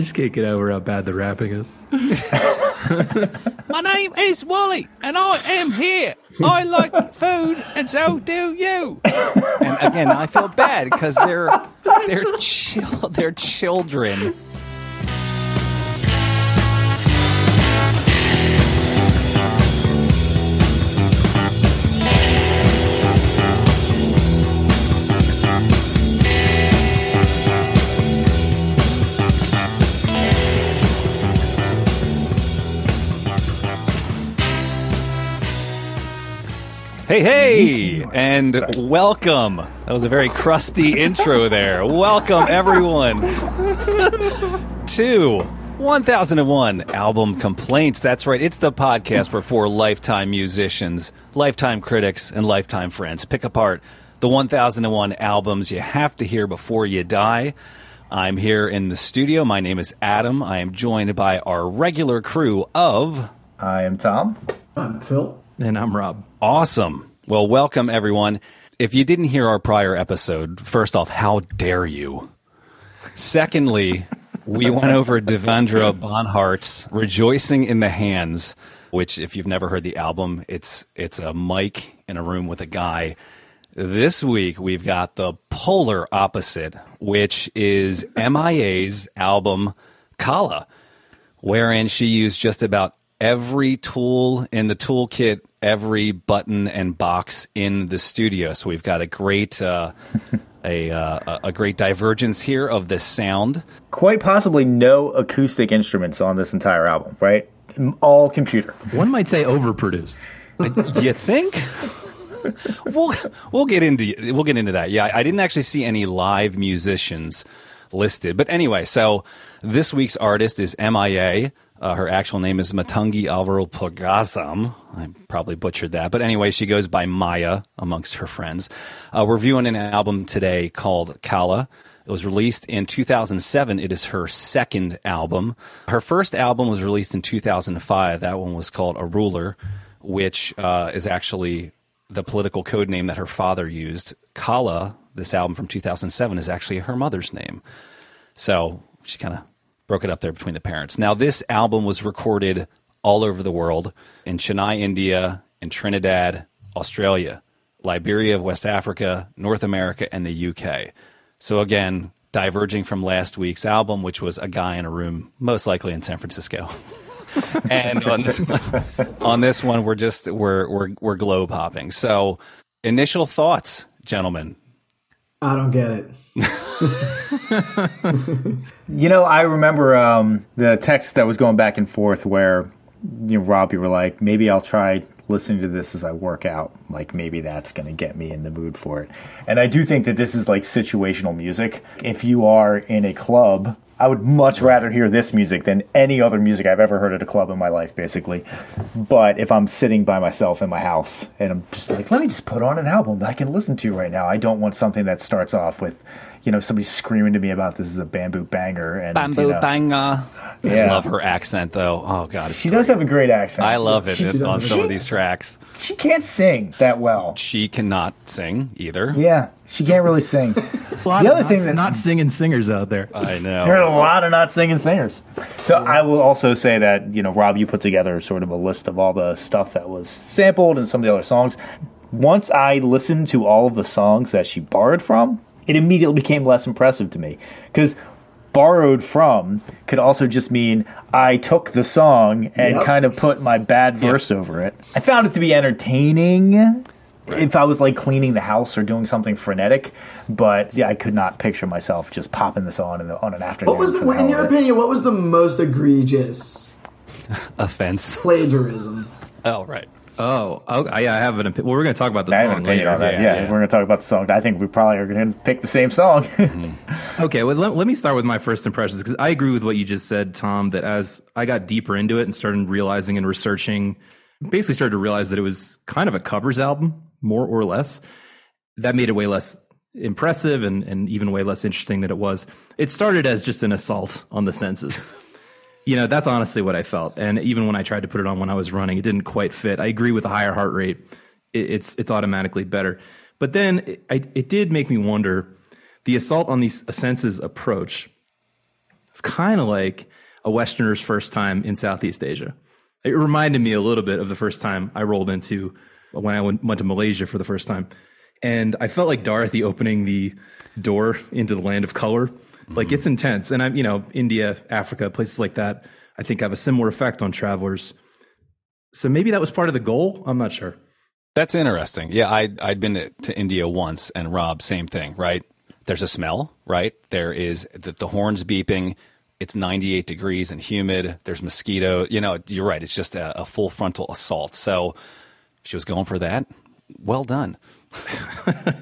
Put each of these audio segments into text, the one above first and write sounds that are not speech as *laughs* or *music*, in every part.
just can't get over how bad the rapping is. *laughs* My name is Wally, and I am here. I like food, and so do you. And again, I feel bad because they're they're chil- they're children. Hey, hey, mm-hmm. and welcome. That was a very crusty *laughs* intro there. Welcome, everyone, *laughs* to 1001 Album Complaints. That's right, it's the podcast where four lifetime musicians, lifetime critics, and lifetime friends pick apart the 1001 albums you have to hear before you die. I'm here in the studio. My name is Adam. I am joined by our regular crew of I am Tom. I'm Phil. And I'm Rob. Awesome. Well, welcome everyone. If you didn't hear our prior episode, first off, how dare you? Secondly, we went over Devendra Banhart's "Rejoicing in the Hands," which, if you've never heard the album, it's it's a mic in a room with a guy. This week we've got the polar opposite, which is MIA's album Kala, wherein she used just about every tool in the toolkit, every button and box in the studio. So we've got a great uh, *laughs* a uh, a great divergence here of the sound. Quite possibly no acoustic instruments on this entire album, right? All computer. One might say overproduced. you think? we'll we'll get into we'll get into that. Yeah, I didn't actually see any live musicians listed, but anyway, so this week's artist is MIA. Uh, her actual name is Matangi Alvaro Pagazam. I probably butchered that. But anyway, she goes by Maya amongst her friends. Uh, we're viewing an album today called Kala. It was released in 2007. It is her second album. Her first album was released in 2005. That one was called Arular, which uh, is actually the political code name that her father used. Kala, this album from 2007, is actually her mother's name. So she kind of broke it up there between the parents. Now, this album was recorded all over the world in Chennai, India, in Trinidad, Australia, Liberia of West Africa, North America, and the UK. So, again, diverging from last week's album, which was a guy in a room, most likely in San Francisco. *laughs* and on this, on this one, we're just we're we're we're globe hopping. So, initial thoughts, gentlemen. I don't get it. *laughs* you know, I remember um, the text that was going back and forth where you know, Rob, you were like, maybe I'll try listening to this as I work out. Like maybe that's going to get me in the mood for it. And I do think that this is like situational music. If you are in a club, I would much rather hear this music than any other music I've ever heard at a club in my life, basically. But if I'm sitting by myself in my house and I'm just like, let me just put on an album that I can listen to right now, I don't want something that starts off with, you know, somebody screaming to me about this is a bamboo banger and bamboo you know, banger. Yeah. I love her accent though. Oh god, she great. does have a great accent. I love it on some she, of these tracks. She can't sing that well. She cannot sing either. Yeah, she can't really sing. *laughs* the other thing that not singing singers out there. I know there are a lot of not singing singers. So I will also say that you know, Rob, you put together sort of a list of all the stuff that was sampled and some of the other songs. Once I listened to all of the songs that she borrowed from, it immediately became less impressive to me because borrowed from could also just mean I took the song and yep. kind of put my bad verse yep. over it. I found it to be entertaining. Right. If I was like cleaning the house or doing something frenetic, but yeah, I could not picture myself just popping this on the, on an afternoon. What was the, in your opinion? What was the most egregious *laughs* offense? Plagiarism. Oh, right. Oh, okay. I have an opinion. Well, we're going to talk about the I song later. Yeah, yeah, yeah, we're going to talk about the song. I think we probably are going to pick the same song. mm-hmm. Okay, well, let, let, me start with my first impressions because I agree with what you just said, Tom. That as I got deeper into it and started realizing and researching, basically started to realize that it was kind of a covers album, more or less. That made it way less impressive and, and even way less interesting than it was. It started as just an assault on the senses you know, that's honestly what I felt. And even when I tried to put it on when I was running, it didn't quite fit. I agree with a higher heart rate. It, it's, it's automatically better. But then it, I, it did make me wonder the assault on these senses approach It's kind of like a Westerner's first time in Southeast Asia. It reminded me a little bit of the first time I rolled into when I went, went to Malaysia for the first time. And I felt like Dorothy opening the door into the land of color. Like mm-hmm. it's intense. And I'm, you know, India, Africa, places like that, I think have a similar effect on travelers. So maybe that was part of the goal. I'm not sure. That's interesting. Yeah, I I'd been to, to India once, and Rob, same thing, right? There's a smell, right? There is the, the horns beeping. It's 98 degrees and humid. There's mosquito. You know, you're right. It's just a, a full frontal assault. So she was going for that. Well done. *laughs*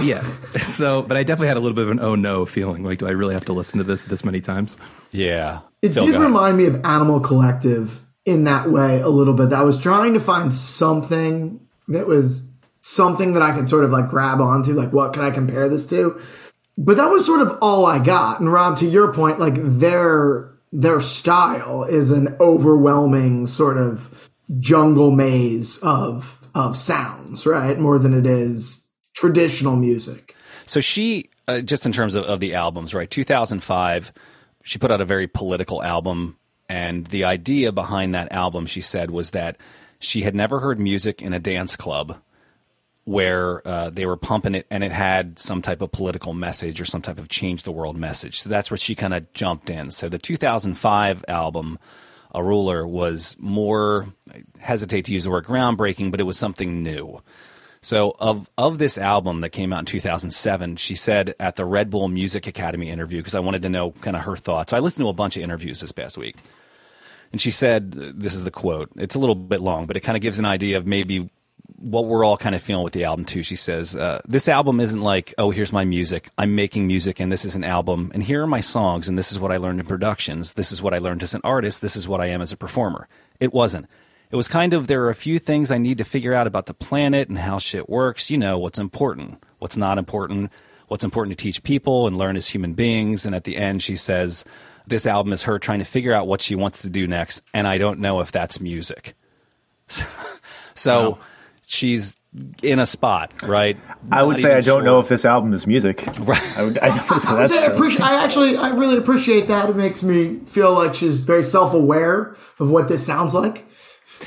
Yeah. So, but I definitely had a little bit of an oh no feeling. Like, do I really have to listen to this this many times? Yeah. It Phil, did go ahead. remind me of Animal Collective in that way a little bit. I was trying to find something that was something that I could sort of like grab onto, like what can I compare this to? But that was sort of all I got. And Rob, to your point, like their their style is an overwhelming sort of jungle maze of of sounds, right? More than it is traditional music. So she, uh, just in terms of, of the albums, right? 2005, she put out a very political album. And the idea behind that album, she said, was that she had never heard music in a dance club where uh, they were pumping it and it had some type of political message or some type of change the world message. So that's where she kind of jumped in. So the 2005 album, Arular, was more, I hesitate to use the word groundbreaking, but it was something new. So of of this album that came out in 2007, she said at the Red Bull Music Academy interview because I wanted to know kind of her thoughts. So I listened to a bunch of interviews this past week. And she said this is the quote. It's a little bit long, but it kind of gives an idea of maybe what we're all kind of feeling with the album too. She says, uh, "This album isn't like, oh, here's my music. I'm making music, and this is an album, and here are my songs, and this is what I learned in productions. This is what I learned as an artist. This is what I am as a performer." It wasn't. It was kind of there are a few things I need to figure out about the planet and how shit works. You know what's important, what's not important, what's important to teach people and learn as human beings. And at the end, she says, "This album is her trying to figure out what she wants to do next, and I don't know if that's music." *laughs* So she's in a spot, right? I would Not say I don't know if this album is music. Right. I would, I *laughs* I would say I appreciate. I actually, I really appreciate that. It makes me feel like she's very self-aware of what this sounds like.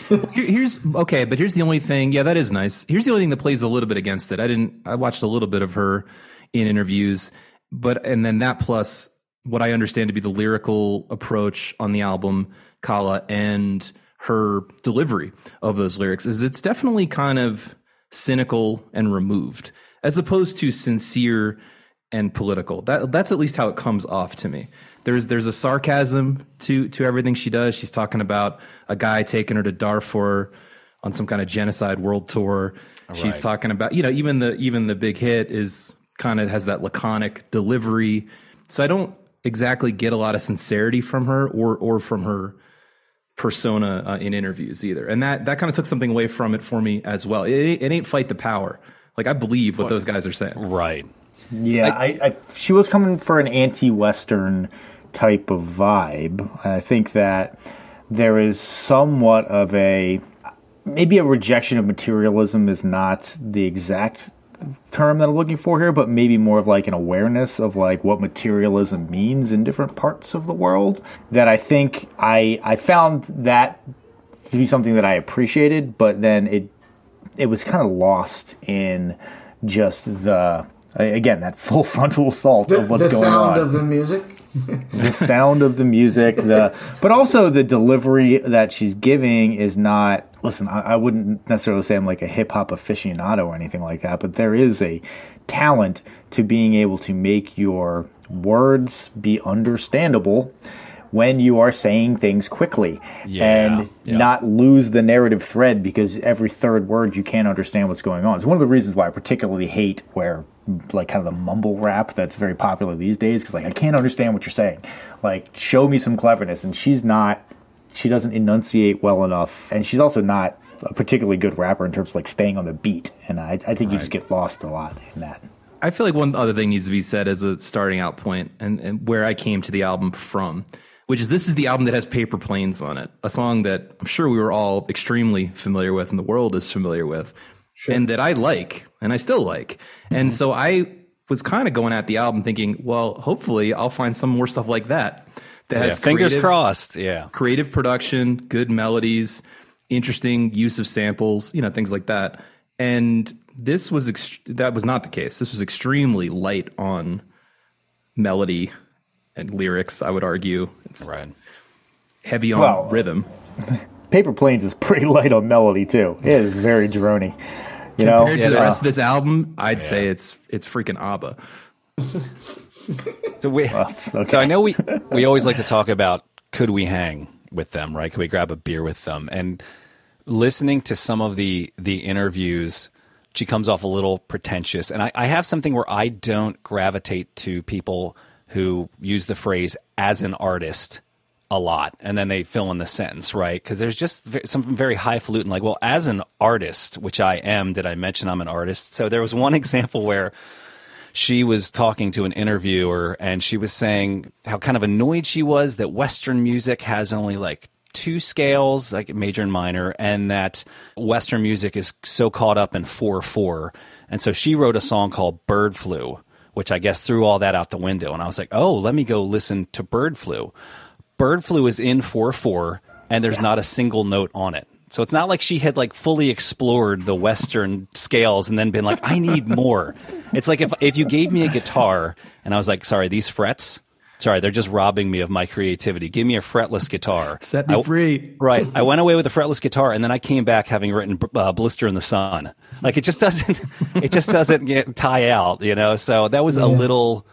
*laughs* Here's okay, but here's the only thing. Yeah, that is nice. Here's the only thing that plays a little bit against it. I didn't. I watched a little bit of her in interviews, but and then that plus what I understand to be the lyrical approach on the album, Kala, and her delivery of those lyrics is it's definitely kind of cynical and removed, as opposed to sincere and political. That that's at least how it comes off to me. There's there's a sarcasm to to everything she does. She's talking about a guy taking her to Darfur on some kind of genocide world tour. She's talking about you know even the even the big hit is kind of has that laconic delivery. So I don't exactly get a lot of sincerity from her or or from her persona uh, in interviews either. And that that kind of took something away from it for me as well. It, ain't- it ain't fight the power. Like I believe what those guys are saying. Right. Yeah, I, I, she was coming for an anti-Western type of vibe. And I think that there is somewhat of a maybe a rejection of materialism is not the exact term that I'm looking for here, but maybe more of like an awareness of like what materialism means in different parts of the world. That I think I I found that to be something that I appreciated, but then it it was kind of lost in just the again that full *laughs* frontal assault The, of what's going on. the sound of the music. the sound of the music, the but also the delivery that she's giving is not. Listen, I, I wouldn't necessarily say I'm like a hip hop aficionado or anything like that, but there is a talent to being able to make your words be understandable when you are saying things quickly Yeah, and yeah. not lose the narrative thread because every third word you can't understand what's going on. It's one of the reasons why I particularly hate where like kind of the mumble rap that's very popular these days because like I can't understand what you're saying. Like show me some cleverness and she's not she doesn't enunciate well enough and she's also not a particularly good rapper in terms of like staying on the beat and I, I think you just get lost a lot in that. I feel like one other thing needs to be said as a starting out point and, and where I came to the album from, which is this is the album that has Paper Planes on it, a song that I'm sure we were all extremely familiar with and the world is familiar with, and that I like and I still like. And mm-hmm. so I was kind of going at the album thinking, well, hopefully I'll find some more stuff like that. That Yeah, has fingers creative- crossed. Yeah. creative production, good melodies, interesting use of samples, you know, things like that. And this was ex- that was not the case. This was extremely light on melody and lyrics. I would argue it's Right. heavy on Well, rhythm. *laughs* Paper Planes is pretty light on melody too. It is very drony. You know, Compared to the Uh, rest of this album, I'd say it's it's freaking ABBA. *laughs* So we, okay. so I know we we *laughs* always like to talk about could we hang with them, right? Could we grab a beer with them? And listening to some of the the interviews, she comes off a little pretentious. And I, I have something where I don't gravitate to people who use the phrase as an artist a lot and then they fill in the sentence right because there's just something very highfalutin like well as an artist which i am did i mention i'm an artist so there was one *laughs* example where she was talking to an interviewer and she was saying how kind of annoyed she was that Western music has only like two scales, like major and minor, and that Western music is so caught up in 4 4. And so she wrote a song called Bird Flu, which I guess threw all that out the window. And I was like, oh, let me go listen to Bird Flu. Bird Flu is in 4 4, and there's not a single note on it. So it's not like she had like fully explored the Western scales and then been like, I need more. It's like if if you gave me a guitar and I was like, sorry, these frets, sorry, they're just robbing me of my creativity. Give me a fretless guitar. Set me I- free. Right. I went away with a fretless guitar, and then I came back having written uh, "Blister in the Sun." Like it just doesn't, *laughs* it just doesn't get tie out, you know. So that was a little,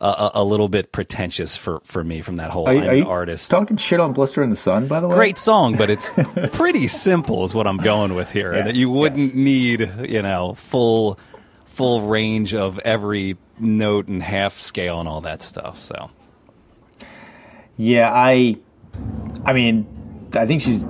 a, a little bit pretentious for for me from that whole are, you- are an artist. talking shit on Blister in the Sun? By the way, Great song, but it's *laughs* pretty simple, is what I'm going with here. and that you wouldn't need, you know, full full range of every note and half scale and all that stuff. So Yeah, I, I mean, I think she's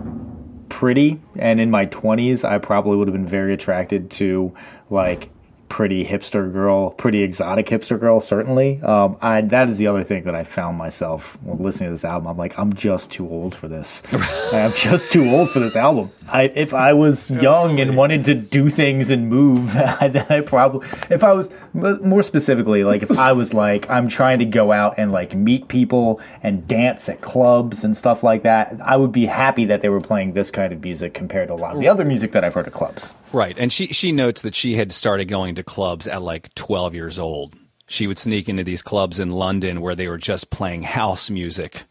pretty, and in my twenties, I probably would have been very attracted to like pretty hipster girl, pretty exotic hipster girl. Certainly, um, I that is the other thing that I found myself listening to this album. I'm like, I'm just too old for this. *laughs* I'm just too old for this album. I if I was young and wanted to do things and move, *laughs* then I probably if I was more specifically like if I was *laughs* like I'm trying to go out and like meet people and dance at clubs and stuff like that, I would be happy that they were playing this kind of music compared to a lot of the other music that I've heard at clubs. Right. And she she notes that she had started going to clubs at like 12 years old. She would sneak into these clubs in London where they were just playing house music,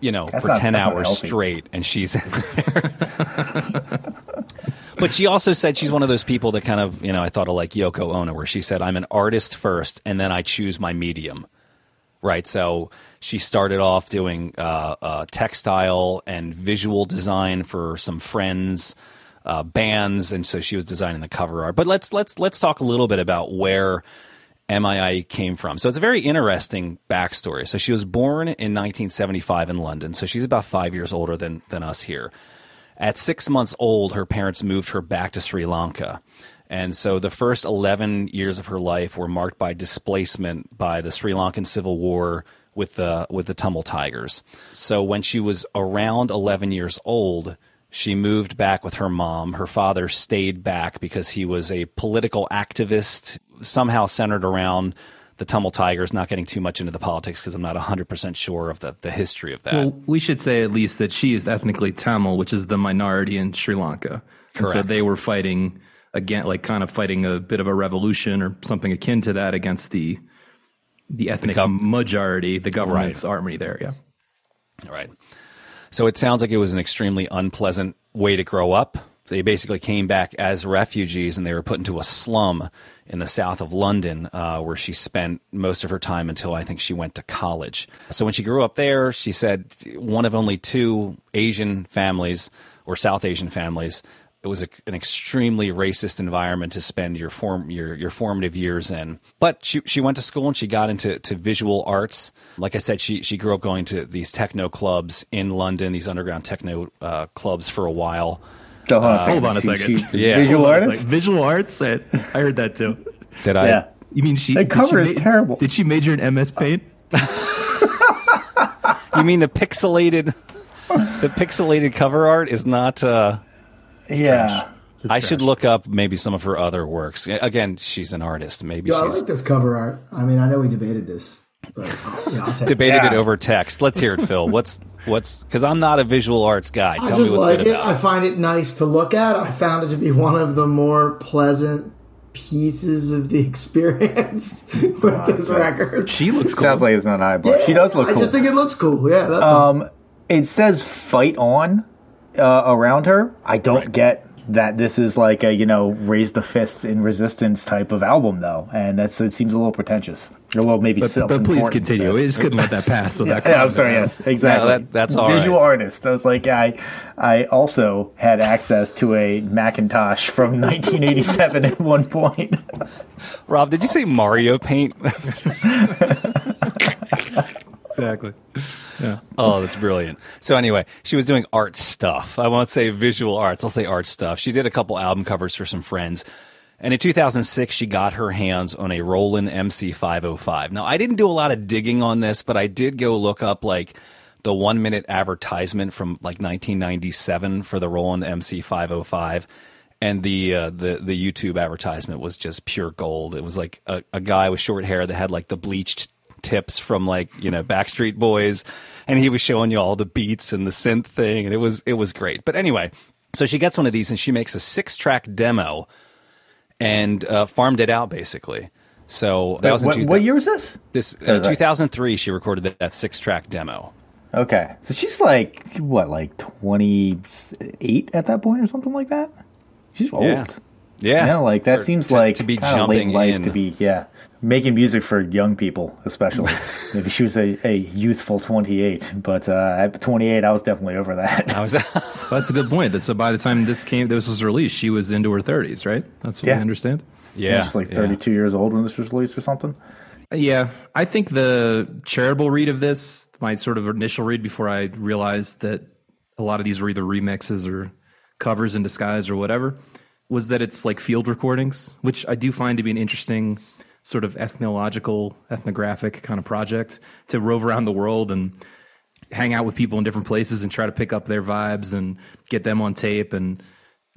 you know, for not- 10 hours straight and she's in there. *laughs* but she also said she's one of those people that kind of, you know, I thought of like Yoko Ono where she said I'm an artist first and then I choose my medium. Right. So she started off doing uh, uh, textile and visual design for some friends, uh, bands, and so she was designing the cover art. But let's let's let's talk a little bit about where MIA came from. So it's a very interesting backstory. So she was born in 1975 in London. So she's about five years older than than us here. At six months old, her parents moved her back to Sri Lanka. And so the first 11 years of her life were marked by displacement by the Sri Lankan Civil War with the, with the Tamil Tigers. So when she was around 11 years old, she moved back with her mom. Her father stayed back because he was a political activist, somehow centered around the Tamil Tigers, not getting too much into the politics because I'm not 100% sure of the, the history of that. Well, we should say at least that she is ethnically Tamil, which is the minority in Sri Lanka. And so they were fighting again, like kind of fighting a bit of a revolution or something akin to that against the the ethnic majority, the government's army there. Yeah. Right. So it sounds like it was an extremely unpleasant way to grow up. They basically came back as refugees and they were put into a slum in the south of London uh, where she spent most of her time until I think she went to college. So when she grew up there, she said one of only two Asian families or South Asian families. It was a, an extremely racist environment to spend your form your your formative years in. But she she went to school and she got into to visual arts. Like I said, she she grew up going to these techno clubs in London, these underground techno uh, clubs for a while. So, hold on a second. Hold on a She- second. she- Yeah. visual Hold on a artist. second. Visual arts. I, I heard that too. Did I? Yeah. You mean she? That did she cover is ma- terrible. Did she major in MS Paint? *laughs* You mean the pixelated the pixelated cover art is not uh Yeah. It's I should look up maybe some of her other works. Again, she's an artist. Maybe Yo, I like this cover art. I mean, I know we debated this, but yeah, I'll take it. debated it Yeah. over text. Let's hear it, Phil. *laughs* What's what's because I'm not a visual arts guy. I Tell me just what's like good it. about I find it nice to look at. I found it to be one of the more pleasant pieces of the *laughs* experience with this record. She looks cool. Sounds like it's not high, but she does look I just think it looks cool. Yeah, that's all. um, it says "fight on" uh, around her. I don't get that this is like a you know raise the fist in resistance type of album though, and that's it seems a little pretentious, a little maybe but, but please continue. We just couldn't let that pass. So *laughs* that Yeah, *laughs* I'm sorry. Yes, exactly. that- that's all Visual right. artist. I was like, I, I also had access to a Macintosh from *laughs* 1987 at one point. Rob, did you say Mario Paint? exactly. Oh, that's brilliant. So anyway, she was doing art stuff. I won't say visual arts. I'll say art stuff. She did a couple album covers for some friends. And in 2006, she got her hands on a Roland MC505. Now, I didn't do a lot of digging on this, but I did go look up like the one minute advertisement from like 1997 for the Roland MC505. And the, uh, the, the YouTube advertisement was just pure gold. It was like a, a guy with short hair that had like the bleached tips from like you know Backstreet Boys, and he was showing you all the beats and the synth thing, and it was it was great. But anyway, so she gets one of these and she makes a six track demo and uh, farmed it out basically. So that was what, 2000 what year was this? This Uh, uh, 2003. She recorded that, that six track demo. Okay, so she's like what, like 28 at that point or something like that. She's old. Yeah, yeah. Yeah, like that For- seems to- like to be jumping life in. to be yeah making music for young people especially *laughs* maybe she was a, a youthful 28 but uh, at 28 i was definitely over that I was *laughs* *laughs* That's a good point. So by the time this came, this was released, she was into her thirties, right? That's what Yeah. I understand. yeah, she's like yeah. 32 years old when this was released or something Yeah, I think the charitable read of this, my sort of initial read before I realized that a lot of these were either remixes or covers in disguise or whatever, was that it's like field recordings, which I do find to be an interesting sort of ethnological, ethnographic kind of project to rove around the world and hang out with people in different places and try to pick up their vibes and get them on tape and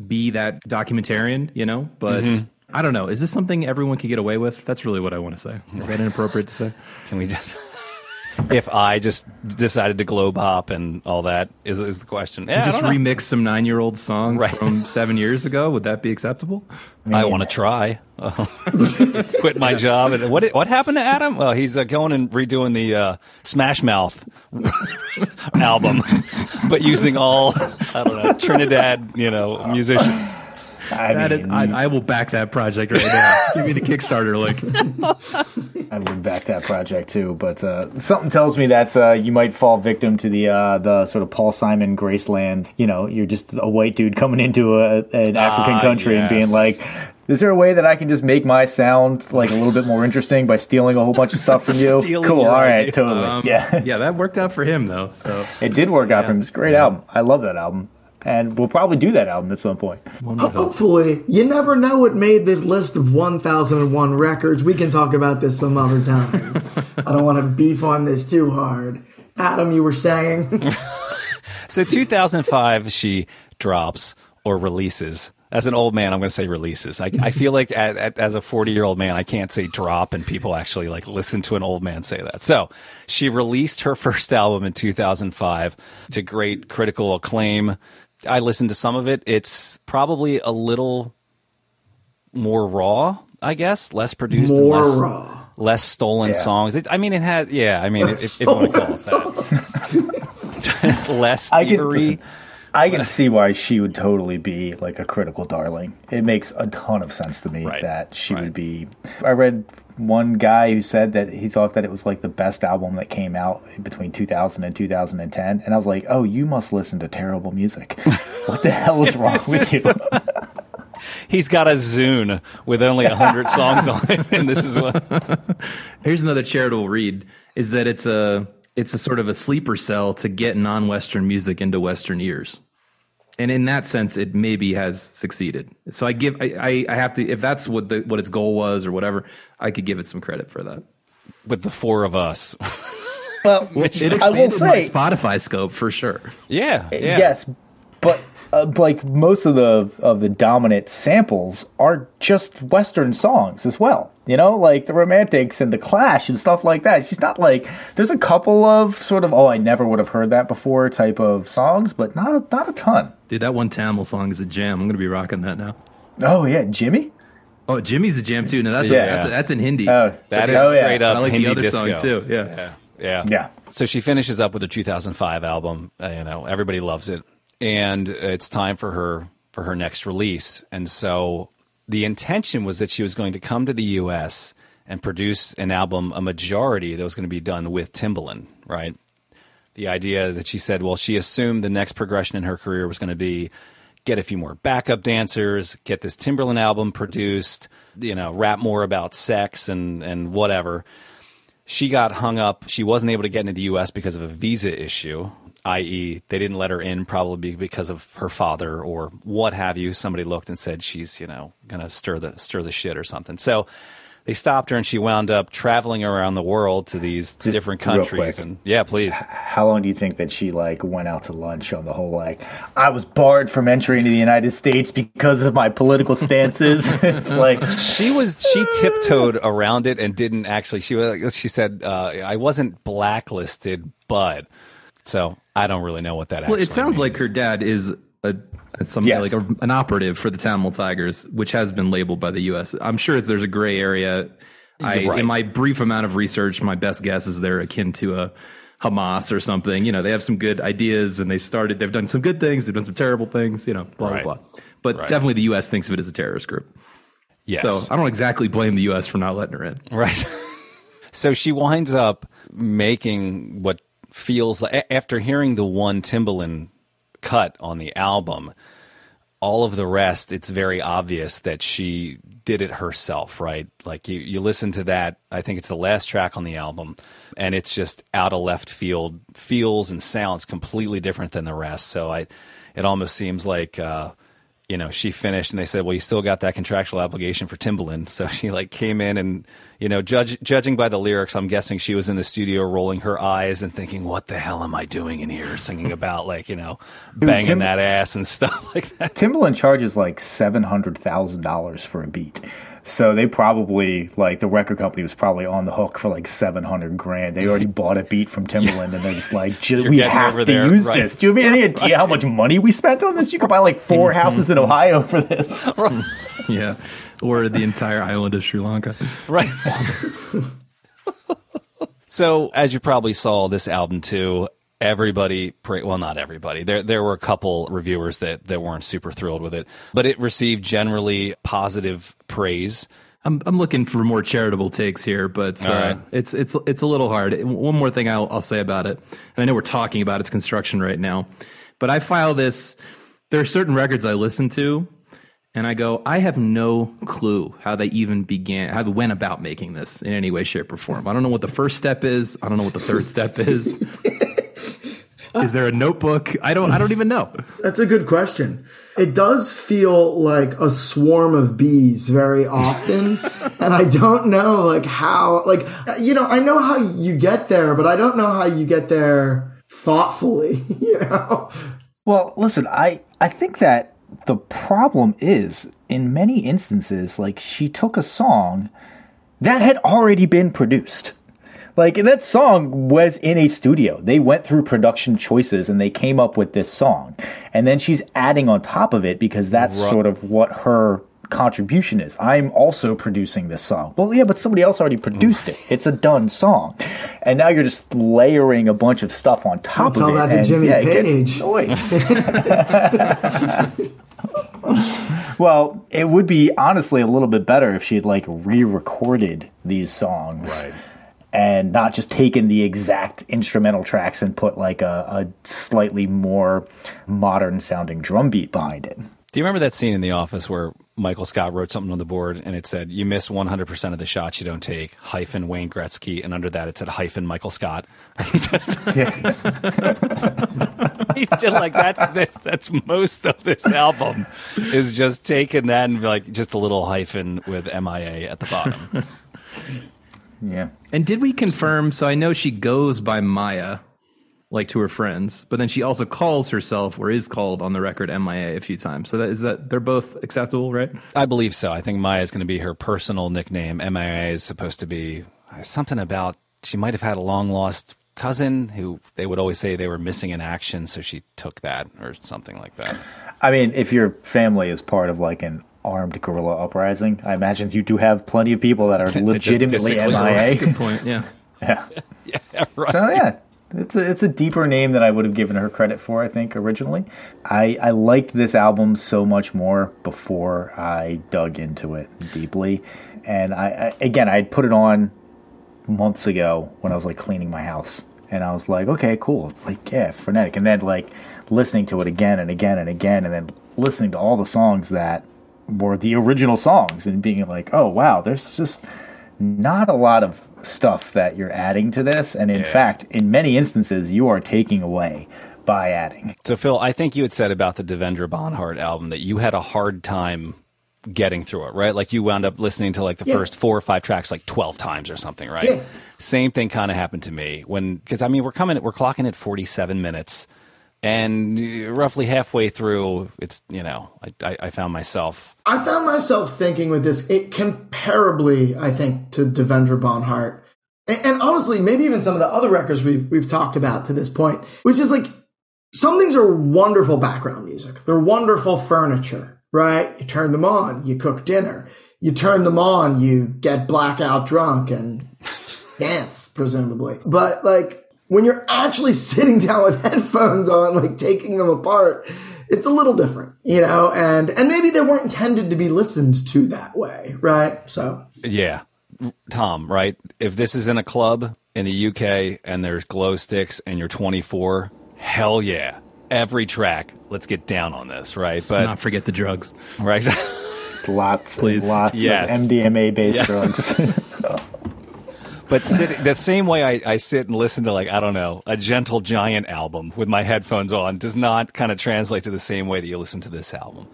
be that documentarian, you know? But mm-hmm. I don't know. Is this something everyone could get away with? That's really what I want to say. Is that inappropriate to say? *laughs* Can we just? If I just decided to globe hop and all that is is the question. Yeah, Just remix some nine year old song Right. from seven years ago. Would that be acceptable? I want to try. *laughs* Quit my job. And what what happened to Adam? Well, he's uh, going and redoing the uh, Smash Mouth *laughs* album, *laughs* but using all I don't know Trinidad, you know, musicians. I That is, mean, I, I will back that project right now. *laughs* Give me the Kickstarter link. I would back that project too, but uh, something tells me that uh, you might fall victim to the uh, the sort of Paul Simon Graceland. You know, you're just a white dude coming into a, an African Ah, country and being like, "Is there a way that I can just make my sound like a little bit more interesting by stealing a whole bunch of stuff from you?" *laughs* Stealing cool, all right, idea. totally, Um, yeah. yeah, that worked out for him though. So It did work out for him. It's a great album. I love that album, and we'll probably do that album at some point. Hopefully, you never know what made this list of 1001 records. We can talk about this some other time. *laughs* I don't want to beef on this too hard. Adam, you were saying? *laughs* So 2005, she drops or releases. As an old man, I'm going to say releases. I, I feel like at, at, as a 40 year old man, I can't say drop, and people actually like listen to an old man say that. So she released her first album in 2005 to great critical acclaim. I listened to some of it. It's probably a little more raw, I guess, less produced, and More less, raw. less stolen Yeah. songs. It, I mean, it had, yeah. I mean, if, if you want to call it that, *laughs* *laughs* less I can- I can see why she would totally be like a critical darling. It makes a ton of sense to me Right. that she Right. would be. I read one guy who said that he thought that it was like the best album that came out between 2000 and 2010, and I was like, "Oh, you must listen to terrible music. *laughs* what the hell is *laughs* wrong with you?" *laughs* He's got a Zune with only hundred songs on it, and this is what. here's another charitable read: is that it's a it's a sort of a sleeper cell to get non-Western music into Western ears. And in that sense, it maybe has succeeded. So I give, I, I, I have to, if that's what the, what its goal was or whatever, I could give it some credit for that. With the four of us, well, *laughs* It I will expanded my Spotify scope for sure. yeah, eh, yeah. yes, but uh, like most of the of the dominant samples are just Western songs as well. You know, like the Romantics and the Clash and stuff like that. She's not like there's a couple of sort of oh I never would have heard that before type of songs, but not a, not a ton. Dude, that one Tamil song is a jam. I'm gonna be rocking that now. Oh yeah, Jimmy. Oh, Jimmy's a jam too. No, that's Yeah. a, that's a, that's in Hindi. Oh, That is oh, yeah. straight up I like Hindi the other disco. song too. Yeah. Yeah. Yeah. So she finishes up with her 2005 album. Uh, you know, everybody loves it, and it's time for her for her next release. And so the intention was that she was going to come to the U.S. and produce an album, a majority that was going to be done with Timbaland, right? The idea that she said, well, she assumed the next progression in her career was going to be get a few more backup dancers, get this Timbaland album produced, you know, rap more about sex and and whatever she got hung up. She wasn't able to get into the U.S. because of a visa issue, i.e., they didn't let her in probably because of her father or what have you. Somebody looked and said she's, you know, gonna stir the stir the shit or something. So they stopped her, and she wound up traveling around the world to these different countries. And yeah, please. How long do you think that she like went out to lunch on the whole like I was barred from entering the United States because of my political stances? *laughs* it's like She was she tiptoed around it and didn't actually. She was she said uh, I wasn't blacklisted, but so I don't really know what that. Well, actually it sounds like her dad is a some Yes. like a, an operative for the Tamil Tigers, which has been labeled by the U.S. I'm sure there's a gray area. I, Right. In my brief amount of research, my best guess is they're akin to a Hamas or something. You know, they have some good ideas, and they started. They've done some good things. They've done some terrible things. You know, blah Right. blah blah. But Right. definitely, the U.S. thinks of it as a terrorist group. yes. So I don't exactly blame the U.S. for not letting her in. Right. *laughs* so she winds up making what feels like after hearing the one Timbaland cut on the album, all of the rest, it's very obvious that she did it herself, right? Like you, you listen to that, I think it's the last track on the album, and it's just out of left field, feels and sounds completely different than the rest. So I, it almost seems like, uh, you know, she finished and they said, well, you still got that contractual obligation for Timbaland. *laughs* So she like came in and, you know, judge, judging by the lyrics, I'm guessing she was in the studio rolling her eyes and thinking, what the hell am I doing in here singing about like, you know, banging Tim- that ass and *laughs* stuff like that. Timbaland charges like seven hundred thousand dollars for a beat. So they probably like the record company was probably on the hook for like seven hundred grand. They already bought a beat from Timbaland, and they're just like, "Ju- "We have to there, use right. this." Do you have any *laughs* idea how much money we spent on this? You could buy like four *laughs* mm-hmm. houses in Ohio for this. Yeah, or the entire island of Sri Lanka. *laughs* Right. so, as you probably saw this album too, everybody well not everybody. There there were a couple reviewers that that weren't super thrilled with it, but it received generally positive praise. I'm I'm looking for more charitable takes here, but uh, right. it's it's it's a little hard. One more thing I'll I'll say about it, and I know we're talking about its construction right now, but I file this. There are certain records I listen to, and I go, I have no clue how they even began, how they went about making this in any way, shape, or form. I don't know what the first step is. I don't know what the third step is. *laughs* is there a notebook? I don't. I don't even know. That's a good question. It does feel like a swarm of bees very often, *laughs* and I don't know like how like you know I know how you get there, but I don't know how you get there thoughtfully. *laughs* You know, Well, listen, I I think that the problem is in many instances like she took a song that had already been produced. Like that song was in a studio. They went through production choices and they came up with this song. And then she's adding on top of it because that's sort of what her contribution is. I'm also producing this song. Well, yeah, but somebody else already produced it. It's a done song. And now you're just layering a bunch of stuff on top Don't of tell it. that to Jimmy yeah, Page. annoying. *laughs* *laughs* well, it would be honestly a little bit better if she had like re-recorded these songs. Right. And not just taken the exact instrumental tracks and put like a, a slightly more modern sounding drum beat behind it. Do you remember that scene in The Office where Michael Scott wrote something on the board and it said, "You miss 100% of the shots you don't take." Hyphen Wayne Gretzky, and under that it said hyphen Michael Scott. *laughs* He just, *laughs* he just like that's that's that's most of this album is just taking that and like just a little hyphen with MIA at the bottom. *laughs* Yeah. And did we confirm? So I know she goes by Maya. Like to her friends, but then she also calls herself or is called on the record MIA a few times. So that is that they're both acceptable, right? I believe so. I think Maya is going to be her personal nickname. MIA is supposed to be something about she might have had a long lost cousin who they would always say they were missing in action, so she took that or something like that. I mean, if your family is part of like an armed guerrilla uprising, I imagine you do have plenty of people that are *laughs* legitimately disagree. That's a MIA. good point. Yeah. *laughs* Yeah. *laughs* Yeah, right. So yeah, it's a it's a deeper name than I would have given her credit for. I think originally, I I liked this album so much more before I dug into it deeply, and I, I again I'd put it on months ago when I was like cleaning my house, and I was like, okay, cool. It's like yeah, frenetic, and then like listening to it again and again and again, and then listening to all the songs that were the original songs, and being like, oh wow, there's just not a lot of stuff that you're adding to this, and in fact, in many instances, you are taking away by adding. So, Phil, I think you had said about the Devendra Banhart album that you had a hard time getting through it, right? Like you wound up listening to like the Yeah. first four or five tracks like 12 times or something, right? Yeah. Same thing kind of happened to me when, because I mean, we're coming, we're clocking at 47 minutes and uh, roughly halfway through, it's, you know, I, I, found myself, I found myself thinking with this, it comparably, I think, to Devendra Banhart. And, and honestly, maybe even some of the other records we've, we've talked about to this point, which is like, some things are wonderful background music. They're wonderful furniture, right? You turn them on, you cook dinner. You turn them on, you get blackout drunk and *laughs* dance, presumably. But like, when you're actually *laughs* sitting down with headphones on, like taking them apart, it's a little different, you know, and, and maybe they weren't intended to be listened to that way, right? So, yeah. Tom, right? If this is in a club in the UK and there's glow sticks and you're 24, hell yeah. Every track, let's get down on this, right? Let's but not forget the drugs. right, *laughs* Lots, Please. lots Yes. of MDMA based drugs. *laughs* But sitting that same way I, I sit and listen to like I don't know a Gentle Giant album with my headphones on does not kind of translate to the same way that you listen to this album.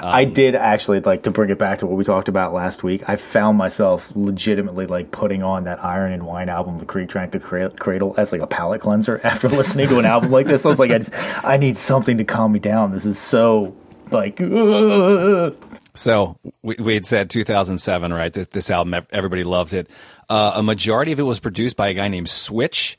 I um, did actually like to bring it back to what we talked about last week. I found myself legitimately like putting on that Iron and Wine album, The Creek Drank the Cra- Cradle, as like a palate cleanser *laughs* after listening to an album like this. I was like, I just, I need something to calm me down. This is so like, ugh. *laughs* So we, we had said 2007, right? This, this album, everybody loved it. Uh, a majority of it was produced by a guy named Switch,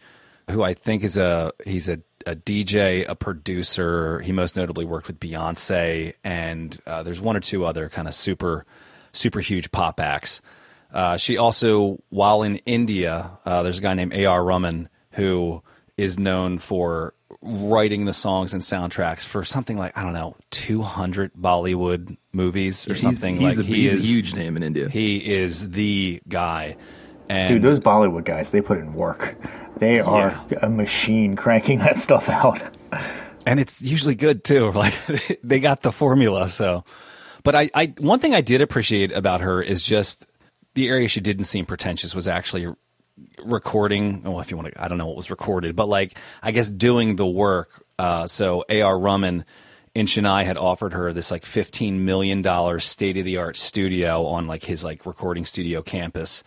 who I think is a he's a, a DJ, a producer. He most notably worked with Beyonce, and uh, there's one or two other kind of super super huge pop acts. Uh, she also, while in India, uh, there's a guy named A.R. Rahman who is known for writing the songs and soundtracks for something like I don't know, 200 Bollywood movies or He's- something. He's, like a, he he's is a huge name in India. he is the guy. And dude, those Bollywood guys, they put in work. They are a machine cranking *laughs* that stuff out. and it's usually good too. *laughs* Like they got the formula. So, but I, I, one thing I did appreciate about her is just the area she didn't seem pretentious was actually recording. Well, if you want to, I don't know what was recorded, but like I guess doing the work. Uh, so A.R. Rahman in Chennai had offered her this like fifteen million dollars state of the art studio on like his like recording studio campus.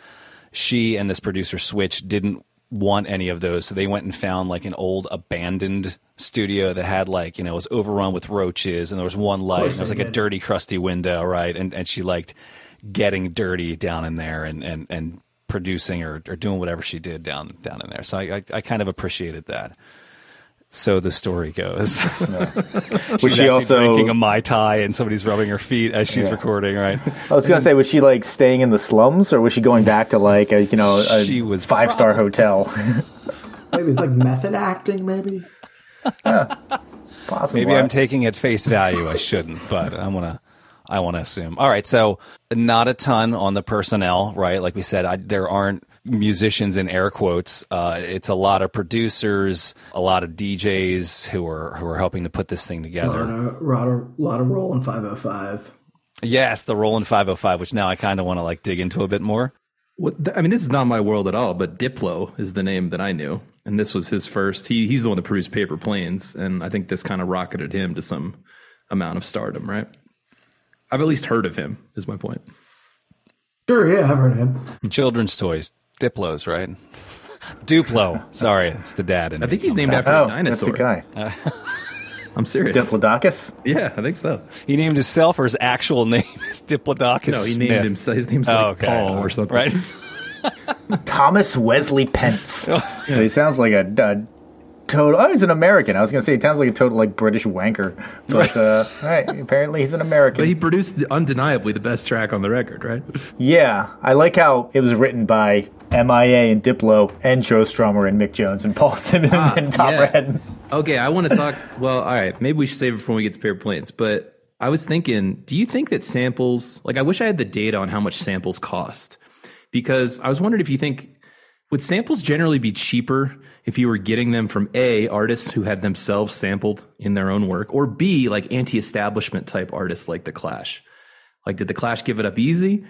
She and this producer Switch didn't want any of those, so they went and found like an old abandoned studio that had like you know was overrun with roaches and there was one light and there was like a dirty crusty window right? And and she liked getting dirty down in there and and and producing or, or doing whatever she did down down in there. So I, I I kind of appreciated that so the story goes Was *laughs* she's she actually also? drinking a mai tai and somebody's rubbing her feet as she's Yeah. recording right I was gonna say, was she like staying in the slums, or was she going back to like a you know a She was five star hotel? *laughs* maybe it's like method acting, maybe. Possibly. Maybe I'm taking at face value. I shouldn't, but I want to. I want to assume. All right, so not a ton on the personnel, right? Like we said, I, there aren't musicians in air quotes. Uh, it's a lot of producers, a lot of DJs who are who are helping to put this thing together. lot of, lot of, lot of Roland 505. Yes, the Roland 505, which now I kind of want to like dig into a bit more. What th- I mean, this is not my world at all, but Diplo is the name that I knew, and this was his first. He he's the one that produced Paper Planes, and I think this kind of rocketed him to some amount of stardom, right? I've at least heard of him. Is my point. Sure, yeah, I've heard of him. Children's toys, Diplos, right? Duplo. Sorry, it's the dad. In I think he's named after Oh, a dinosaur. that's the guy. *laughs* I'm serious. Diplodocus. Yeah, I think so. he named himself or his actual *laughs* name is Diplodocus. No, he Smith. named himself. His name's like Oh, okay. Paul or something. Right. *laughs* Thomas Wesley Pentz. so he sounds like a, a total. Oh, he's an American. I was going to say he sounds like a total like British wanker, but uh, right, apparently he's an American. But he produced the, undeniably the best track on the record, right? yeah, I like how it was written by MIA and Diplo and Joe Strummer and Mick Jones and Paul Simmons and Tom yeah. Redden. Okay, I want to talk. Well, all right, maybe we should save it for when we get to pair planes. But I was thinking, do you think that samples? Like, I wish I had the data on how much samples cost, because I was wondering if you think would samples generally be cheaper if you were getting them from a artists who had themselves sampled in their own work, or b like anti-establishment type artists like the Clash. Like, did the Clash give it up easy,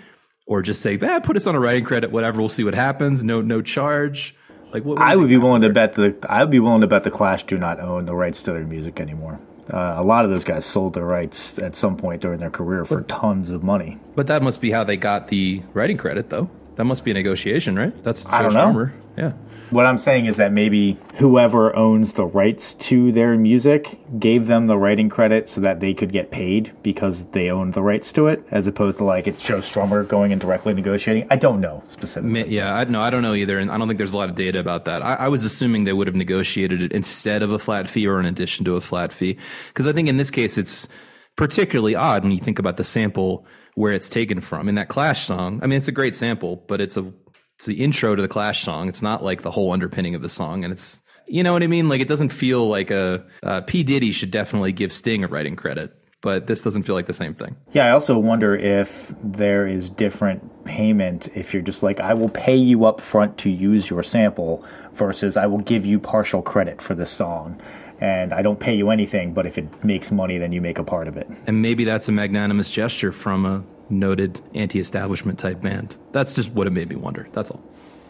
or just say, "Ah, put us on a writing credit, whatever, we'll see what happens, no, no charge." Like, what? what I would be willing to bet the I would be willing to bet the Clash do not own the rights to their music anymore. Uh, a lot of those guys sold their rights at some point during their career for tons of money. But that must be how they got the writing credit, though. That must be a negotiation, right? That's Joe I don't know. Yeah. What I'm saying is that maybe whoever owns the rights to their music gave them the writing credit so that they could get paid because they owned the rights to it, as opposed to like it's Joe Strummer going and directly negotiating. I don't know specifically. Yeah, I, no, I don't know either, and I don't think there's a lot of data about that. I, I was assuming they would have negotiated it instead of a flat fee or in addition to a flat fee, because I think in this case it's particularly odd when you think about the sample where it's taken from. In that Clash song, I mean, it's a great sample, but it's a it's the intro to the Clash song. It's not like the whole underpinning of the song, and it's you know what I mean. Like it doesn't feel like a uh, P Diddy should definitely give Sting a writing credit, but this doesn't feel like the same thing. Yeah, I also wonder if there is different payment if you're just like, I will pay you up front to use your sample versus I will give you partial credit for this song. And I don't pay you anything, but if it makes money, then you make a part of it. And maybe that's a magnanimous gesture from a noted anti establishment type band. That's just what it made me wonder. That's all.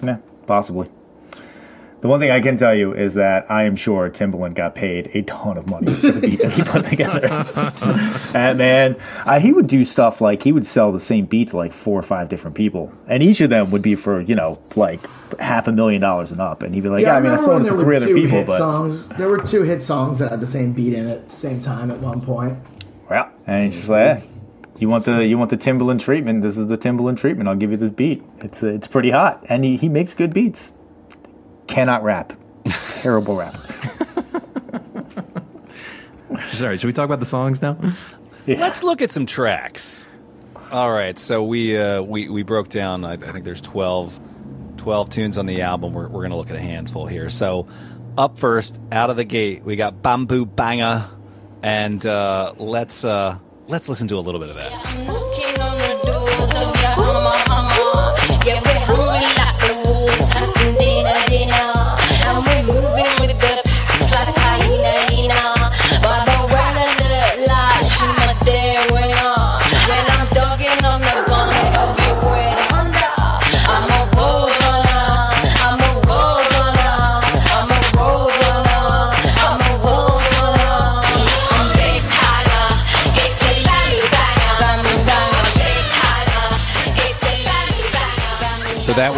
Yeah, possibly. The one thing I can tell you is that I am sure Timbaland got paid a ton of money for the beat that he put together. *laughs* and man, uh, he would do stuff like he would sell the same beat to like four or five different people, and each of them would be for you know like half a million dollars and up. And he'd be like, "Yeah, I mean, I remember sold it there to three were other two people, hit but songs. There were two hit songs that had the same beat in it at the same time at one point. well." And he's just like, hey, "You want the you want the Timbaland treatment? This is the Timbaland treatment. I'll give you this beat. It's uh, it's pretty hot, and he he makes good beats. Cannot rap, *laughs* terrible rap." Sorry, should we talk about the songs now? Let's look at some tracks. All right, so we uh, we we broke down. I, I think there's 12, 12 tunes on the album. We're we're gonna look at a handful here. So up first, out of the gate, we got Bamboo Banger, and uh, let's uh, let's listen to a little bit of that.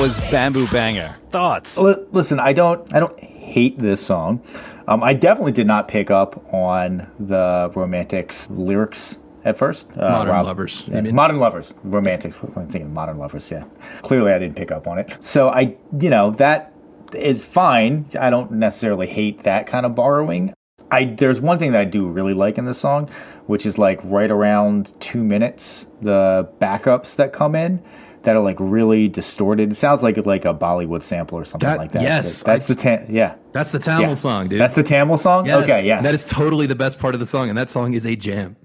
Was Bamboo Banger. Thoughts? Li- Listen, I don't, I don't hate this song. Um, I definitely did not pick up on the Romantics lyrics at first. Uh, Modern Lovers, you yeah, mean? modern lovers, Romantics. I'm thinking Modern Lovers. Yeah, clearly I didn't pick up on it. So I, you know, that is fine. I don't necessarily hate that kind of borrowing. I there's one thing that I do really like in this song, which is like right around two minutes, the backups that come in that are like really distorted. It sounds like like a Bollywood sample or something That- like that. yes, that's I- the yeah. That's the Tamil Yeah. song, dude. That's the Tamil song. Yes, Okay, yeah. That is totally the best part of the song, and that song is a jam.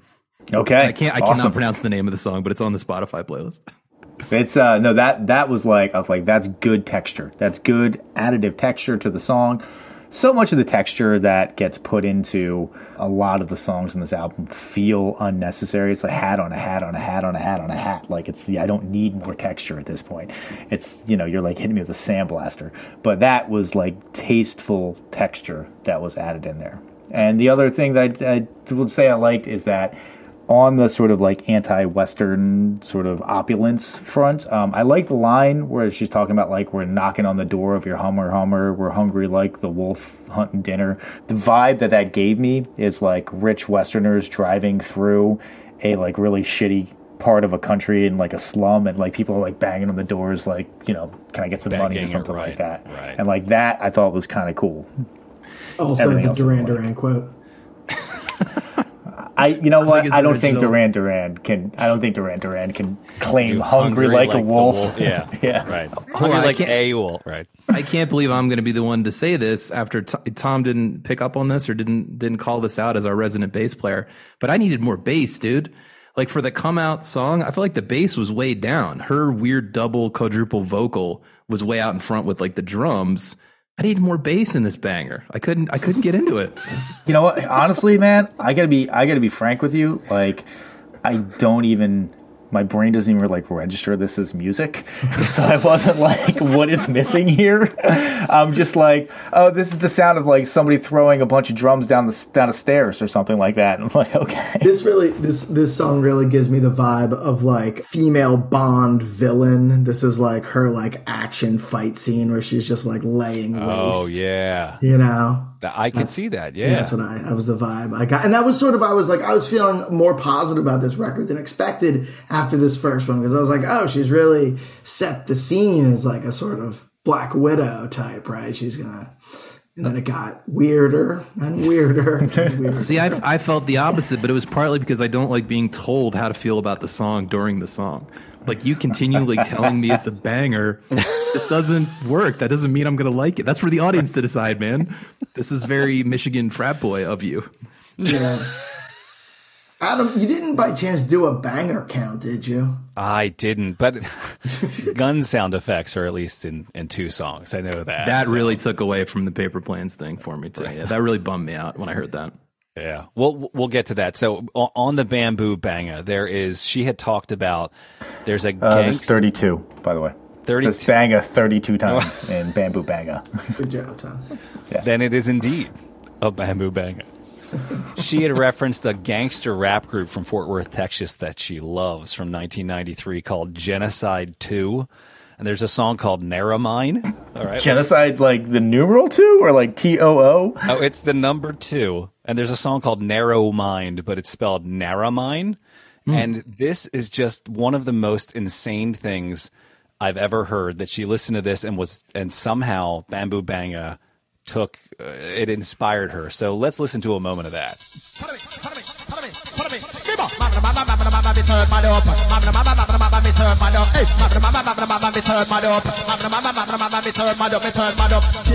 okay. I can't. I Awesome. cannot pronounce the name of the song, but it's on the Spotify playlist. *laughs* It's uh no that that was like I was like that's good texture. That's good additive texture to the song. So much of the texture that gets put into a lot of the songs in this album feel unnecessary. It's a hat on a hat on a hat on a hat on a hat. Like it's yeah, I don't need more texture at this point. It's you know you're like hitting me with a sandblaster. But that was like tasteful texture that was added in there. And the other thing that I, I would say I liked is that on the sort of like anti-Western sort of opulence front, um, I like the line where she's talking about like we're knocking on the door of your Hummer Hummer, we're hungry like the wolf hunting dinner. The vibe that that gave me is like rich Westerners driving through a like really shitty part of a country in like a slum and like people are like banging on the doors like you know can i get some money or something right, like that right. and like that i thought was kind of cool Also, Everything the Duran Duran quote. I, you know what? it's I don't think. Duran Duran can. I don't think Duran Duran can claim Do hungry, like, a the wolf. *laughs* Yeah, yeah. right. Hungry I like can't- a wolf. Right. I can't believe I'm going to be the one to say this after T- Tom didn't pick up on this or didn't didn't call this out as our resident bass player. But I needed more bass, dude. Like for the come out song, I feel like the bass was way down. Her weird double quadruple vocal was way out in front with like the drums. I need more bass in this banger. I couldn't I couldn't get into it. You know what? Honestly, man, I gotta be. I gotta be frank with you. Like, I don't even. My brain doesn't even like register this as music. *laughs* so I wasn't like, what is missing here? I'm just like, oh, this is the sound of like somebody throwing a bunch of drums down the down the stairs or something like that. And *laughs* I'm like, okay. This really, this this song really gives me the vibe of like female Bond villain. This is like her like action fight scene where she's just like laying oh, waste. Oh yeah, you know. That- I can see that. Yeah. Yeah, that's what I. That was the vibe I got, and that was sort of. I was like, I was feeling more positive about this record than expected after this first one because I was like, oh, she's really set the scene as like a sort of Black Widow type, right? She's gonna. And then it got weirder and weirder and *laughs* weirder. See, I, I felt the opposite, but it was partly because I don't like being told how to feel about the song during the song. Like you continually telling me it's a banger, this doesn't work. That doesn't mean I'm gonna like it. That's for the audience to decide, man. This is very Michigan frat boy of you. Yeah. Adam, you didn't by chance do a banger count, did you? I didn't, but *laughs* gun sound effects are at least in, in two songs. I know that. That so, really took away from the paper planes thing for me too. Yeah, that really bummed me out when I heard that. yeah. We'll we'll get to that. So on the bamboo banger, there is. She had talked about. There's a Uh, there's 32, by the way. 32. Says banga 32 times in bamboo banga. Good job, Tom. then it is indeed a bamboo banger. She had referenced a gangster rap group from Fort Worth, Texas that she loves from 1993 called Genocide 2. And there's a song called Narromine. All right. Genocide, like the numeral two, or like T O O? Oh, it's the number two. And there's a song called Narrow Mind, but it's spelled Narromine. Hmm. And this is just one of the most insane things I've ever heard that she listened to this and was, and somehow Bamboo Banga took, uh, it inspired her. So let's listen to a moment of that.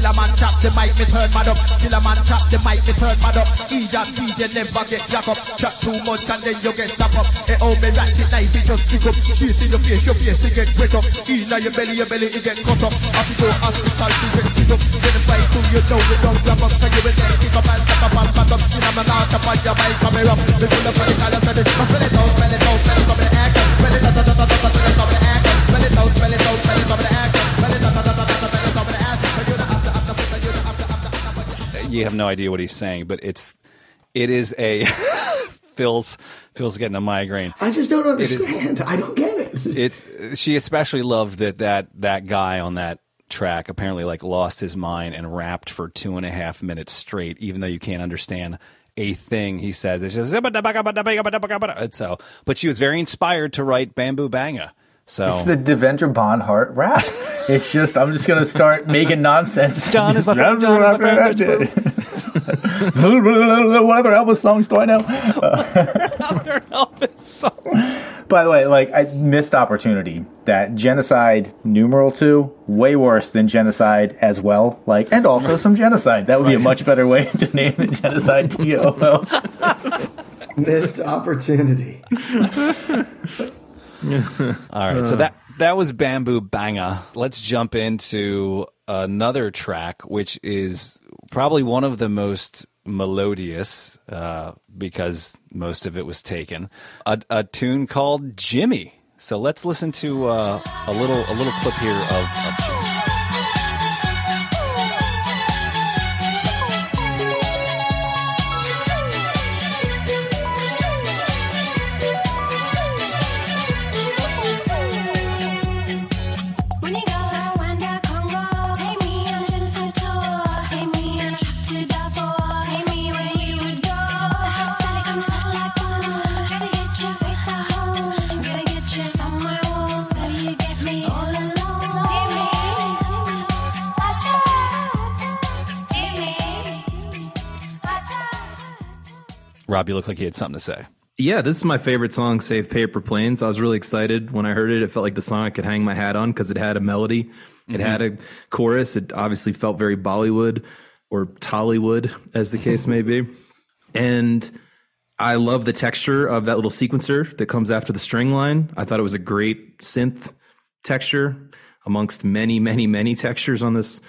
Killer man chop the mic, me turn mad up. Killer man chop the mic, me turn mad up. Idiot DJ never get jack up. Chat too much and then you get stop up. Hey, oh, me ratchet knife, it just kick up. Shoot in your face, your face, it get wet up. Inna your belly, your belly, it get cut up. Have to go hospital get pick up. Then the fight through you know you don't up. So you will get kick up and step up and back up. Killer man out up on your coming up. Me feel the it it it over the. Spell it out, spell it out, spell it it out, spell it out, You have no idea what he's saying, but it's, it is a, *laughs* Phil's, Phil's getting a migraine. I just don't understand. I don't get it. it's she especially loved that that that guy on that track apparently like lost his mind and rapped for two and a half minutes straight even though you can't understand a thing he says. It's just so but she was very inspired to write bamboo banga so It's the Devendra Banhart rap. It's just, I'm just going to start making nonsense. John is my friend, John is my friend, what other Elvis songs do I know? Elvis song. By the way, like, I missed opportunity that genocide numeral two, way worse than genocide as well. Like, and also some genocide. That would be a much better way to name it genocide T O O. Missed opportunity. *laughs* all right so that that was bamboo banga let's jump into another track which is probably one of the most melodious uh, because most of it was taken. A, a tune called jimmy. So let's listen to uh, a little a little clip here of, of jimmy Rob, you look like you had something to say. Yeah, this is my favorite song, Save Paper Planes. I was really excited when I heard it. It felt like the song I could hang my hat on because it had a melody. It mm-hmm. had a chorus. It obviously felt very Bollywood or Tollywood, as the case may be. And I love the texture of that little sequencer that comes after the string line. I thought it was a great synth texture amongst many, many, many textures on this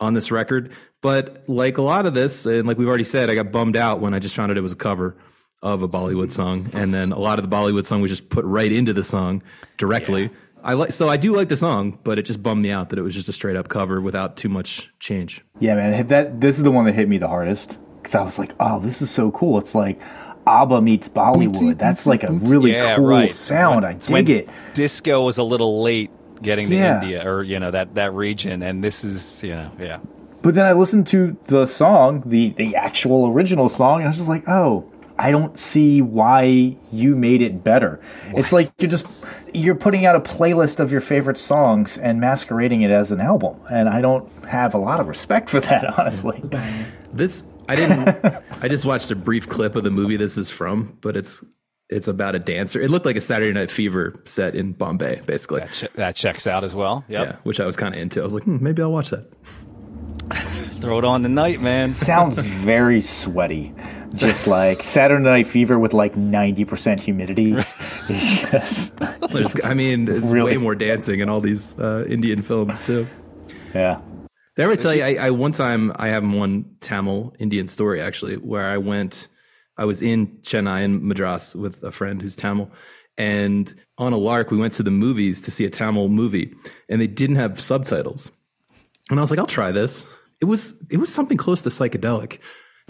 on this record. But like a lot of this, and like we've already said, I got bummed out when I just found out it was a cover of a Bollywood song, and then a lot of the Bollywood song was just put right into the song directly. I like so I do like the song, but it just bummed me out that it was just a straight up cover without too much change. Yeah, man, that this is the one that hit me the hardest because I was like, "Oh, this is so cool!" It's like ABBA meets Bollywood. That's like a really yeah, cool right. sound. I It's dig when it. Disco was a little late getting to Yeah. India or you know that that region, and this is you know yeah. But then I listened to the song, the the actual original song, and I was just like, "Oh, I don't see why you made it better." It's like you're just you're putting out a playlist of your favorite songs and masquerading it as an album, and I don't have a lot of respect for that, *laughs* honestly. This I didn't. I just watched a brief clip of the movie this is from, but it's it's about a dancer. It looked like a Saturday Night Fever set in Bombay, basically. Che- that checks out as well. Yep. Yeah, which I was kind of into. I was like, hmm, maybe I'll watch that. *laughs* Throw it on tonight, man. Sounds very sweaty. Just *laughs* like Saturday Night Fever with like 90% humidity. It's just, *laughs* There's, I mean, it's Really? way more dancing in all these uh, Indian films too. yeah. Did I ever tell you? I, I one time I have one Tamil Indian story actually, where I went. I was in Chennai in Madras with a friend who's Tamil, and on a lark we went to the movies to see a Tamil movie, and they didn't have subtitles. And I was like, I'll try this. It was it was something close to psychedelic.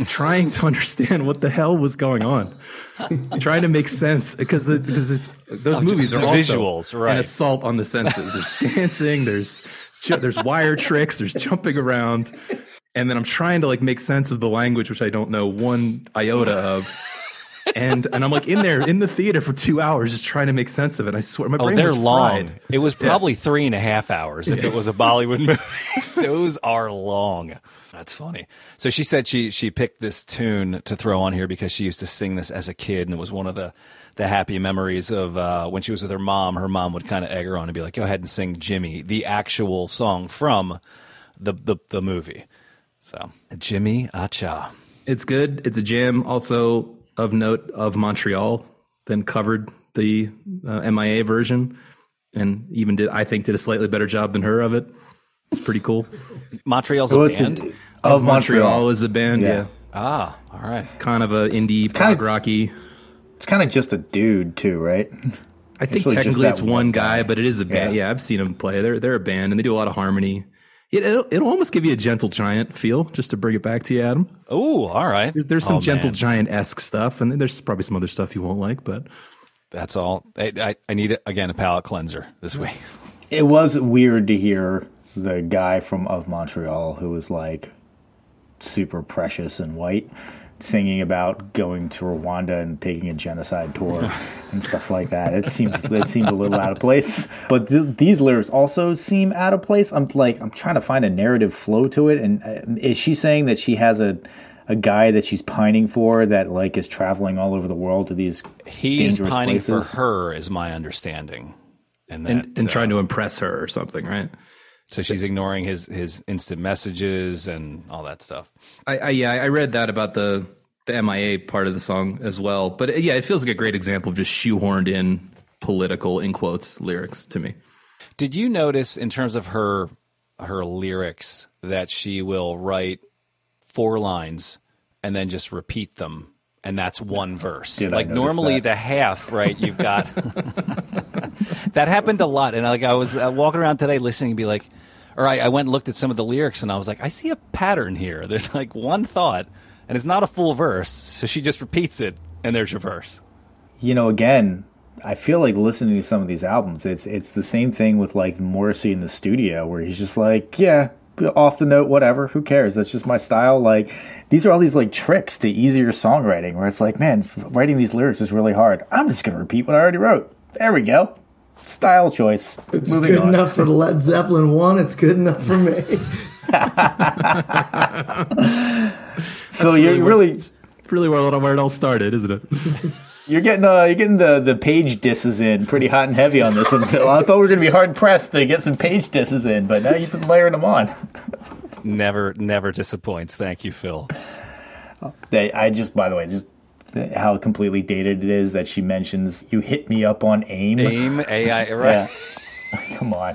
Trying to understand what the hell was going on, *laughs* trying to make sense because because it's those movies Oh, just are the also visuals, right. an assault on the senses. There's *laughs* dancing, there's ju- there's wire tricks, there's jumping around, and then I'm trying to like make sense of the language which I don't know one iota of. And and I'm like in there in the theater for two hours just trying to make sense of it. I swear my Oh, brain they're was long. fried. It was probably three and a half hours if it was a Bollywood movie. *laughs* Those are long. That's funny. So she said she she picked this tune to throw on here because she used to sing this as a kid, and it was one of the the happy memories of uh, when she was with her mom. Her mom would kind of egg her on and be like, "Go ahead and sing Jimmy, the actual song from the the, the movie." So Jimmy Aaja. It's good. It's a jam. Also of note of Montreal, then covered the uh, MIA version, and even did I think did a slightly better job than her of it. It's pretty cool. *laughs* Montreal's a Well, a- band. of Montreal, Montreal. is a band, yeah. Yeah. Ah, all right. Kind of a indie kinda- rocky. It's kind of just a dude, too, right? I think really technically it's one one guy, guy. but it is a band. Yeah. Yeah, I've seen them play. They're they're a band and they do a lot of harmony. It, it'll, it'll almost give you a gentle giant feel, just to bring it back to you, Adam. Oh, all right. There- There's some Oh, gentle giant esque stuff, and then there's probably some other stuff you won't like, but That's all. I, I, I need again a palate cleanser this week. It was weird to hear the guy from Of Montreal who was like super precious and white singing about going to Rwanda and taking a genocide tour *laughs* and stuff like that. It seems it seemed a little out of place. But th- these lyrics also seem out of place. I'm like I'm trying to find a narrative flow to it. And uh, is she saying that she has a a guy that she's pining for that like is traveling all over the world to these He's dangerous pining places? for her, is my understanding, and that, and, and uh, trying to impress her or something, right? So she's ignoring his his instant messages and all that stuff. I, I yeah, I read that about the the MIA part of the song as well. But yeah, it feels like a great example of just shoehorned in political in quotes lyrics to me. Did you notice in terms of her her lyrics that she will write four lines and then just repeat them and that's one verse. Did like normally that? the half, right? You've got *laughs* *laughs* that happened a lot, and like I was uh, walking around today listening and be like, or I, I went and looked at some of the lyrics and I was like, I see a pattern here. *laughs* There's like one thought, and it's not a full verse, so she just repeats it, and there's your verse. you know, again, I feel like listening to some of these albums, it's it's the same thing with like Morrissey in the studio, where he's just like, yeah, off the note, whatever, who cares? That's just my style. Like, these are all these like tricks to easier songwriting, where it's like, man, writing these lyrics is really hard. I'm just gonna repeat what I already wrote. There we go. Style choice. It's Moving good on. enough for Led Zeppelin one. It's good enough for me. *laughs* Phil, really you're really, really really where, where it all started, isn't it? *laughs* You're getting uh, you're getting the, the page disses in pretty hot and heavy on this one, *laughs* Phil. I thought we were going to be hard pressed to get some page disses in, but now you've been layering them on. Never, never disappoints. Thank you, Phil. They, I just, by the way, just how completely dated it is that she mentions you hit me up on AIM. AIM, AI, *laughs* right? Yeah. *laughs* Come on.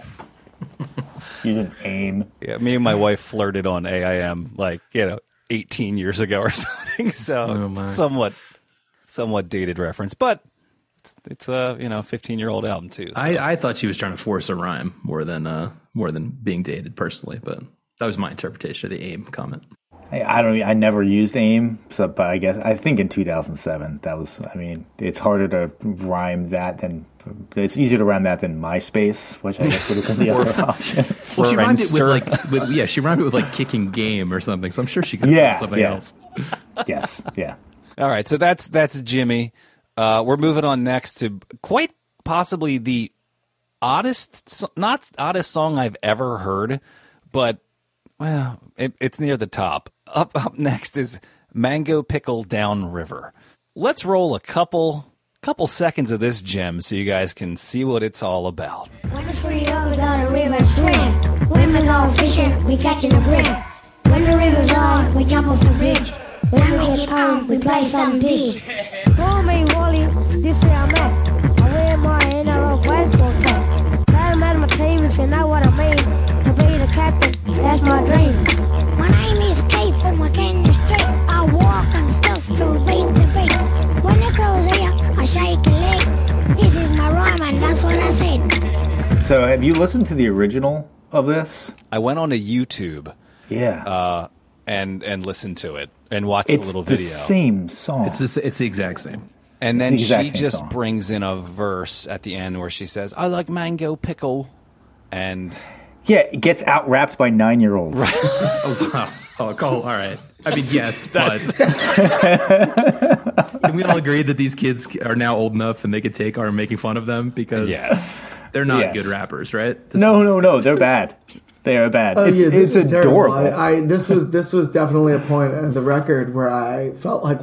Using AIM. Yeah, me and my wife flirted on AIM like you know 18 years ago or *laughs* something. So Oh, my. it's somewhat, somewhat dated reference, but it's, it's a you know 15 year old album too. so- I, I thought she was trying to force a rhyme more than uh, more than being dated personally, but that was my interpretation of the aim comment. I, I don't. I never used AIM, so, but I guess I think in 2007 that was. I mean, it's harder to rhyme that than it's easier to rhyme that than MySpace, which I guess would have been the *laughs* other option. *laughs* Well, she rhymed it with like, with, yeah, she rhymed it with like kicking game or something. So I'm sure she could have Yeah, done something yeah. else. *laughs* yes, yeah. All right, so that's that's Jimmy. Uh, we're moving on next to quite possibly the oddest, not oddest song I've ever heard, but well, it, it's near the top. Up up next is Mango Pickle Down River. Let's roll a couple couple seconds of this gem so you guys can see what it's all about. When it's free up, we got a river stream. When we go fishing, we catching a brim. When the river's low, we jump off the bridge. When we get home, we play some dig. Call me Wally, this is I'm at. I wear my NRL baseball cap. Tell them my team if you know what I mean. To be the captain, that's my dream. My name is on stilts to beat the beat. When the crow's here, I shake a leg. This is my rhyme and that's what I said. So, have you listened to the original of this? I went on to YouTube Yeah, uh, and and listened to it and watched it's the little the video. same song. It's this, it's the exact same. And then the she just song. brings in a verse at the end where she says, "I like mango pickle," and yeah, it gets out rapped by nine year olds. *laughs* *laughs* Oh, wow. Oh, cool. All right. I mean, yes, *laughs* but *laughs* can we all agree that these kids are now old enough and they could take our making fun of them because Yes. they're not Yes. good rappers, right? This No, no, no, they're *laughs* bad. They are bad. Oh it's, yeah, this it's is terrible. adorable. I, I this was this was definitely a point in the record where I felt like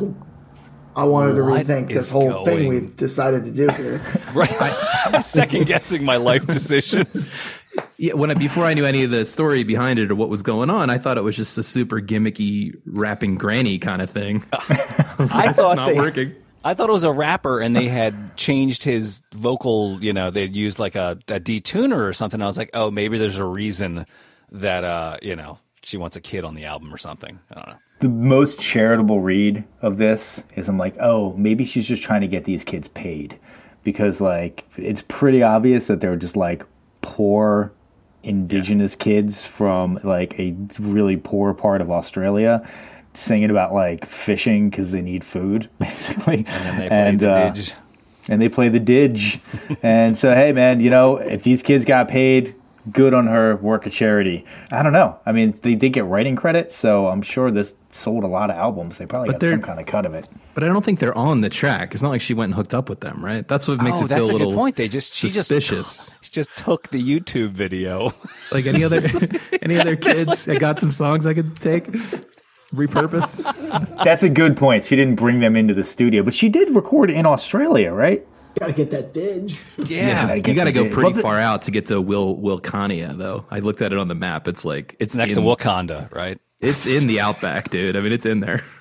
I wanted to What rethink this whole thing we've decided to do here. *laughs* right, I'm second guessing my life decisions. *laughs* Yeah, when I, before I knew any of the story behind it or what was going on, I thought it was just a super gimmicky rapping granny kind of thing. *laughs* I was like, I it's thought not they- working. I thought it was a rapper, and they had changed his vocal. You know, they'd used like a, a detuner or something. I was like, oh, maybe there's a reason that uh, you know she wants a kid on the album or something. I don't know. the most charitable read of this is I'm like, oh, maybe she's just trying to get these kids paid because like it's pretty obvious that they're just like poor indigenous kids from like a really poor part of Australia singing about like fishing because they need food *laughs* basically And then they played the uh, dig. and they play the didge. *laughs* and so, hey, man, you know, if these kids got paid, good on her, work a charity. I don't know. I mean, they did get writing credit, so I'm sure this sold a lot of albums. They probably But got some kind of cut of it. But I don't think they're on the track. It's not like she went and hooked up with them, right? That's what makes oh, it that's feel a a little good point. They just she suspicious. just *gasps* she just took the YouTube video. *laughs* like any other *laughs* any other kids, I got some songs I could take, repurpose. That's a good point. She didn't bring them into the studio, but she did record in Australia, right? Gotta get that dig. yeah, I you got to go dig. pretty Well, the- far out to get to Will Wilcannia, though. I looked at it on the map. It's like it's next in, to Wakanda, right? It's in the outback, dude. I mean, it's in there. *laughs*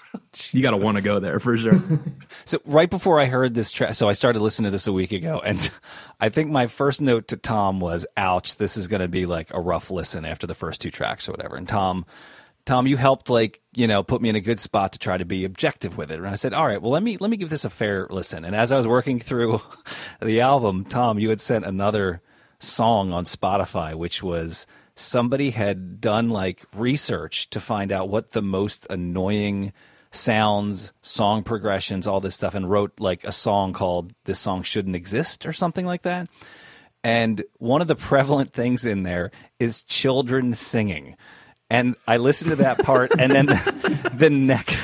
You got to want to go there for sure. *laughs* So right before I heard this track, so I started listening to this a week ago, and *laughs* I think my first note to Tom was, "Ouch, this is going to be like a rough listen after the first two tracks or whatever." And Tom, Tom, you helped like you know put me in a good spot to try to be objective with it, and I said, "All right, well let me let me give this a fair listen." And as I was working through *laughs* the album, Tom, you had sent another song on Spotify, which was somebody had done like research to find out what the most annoying sounds, song progressions, all this stuff, and wrote like a song called This Song Shouldn't Exist or something like that. And one of the prevalent things in there is children singing. And I listened to that part, and then the next.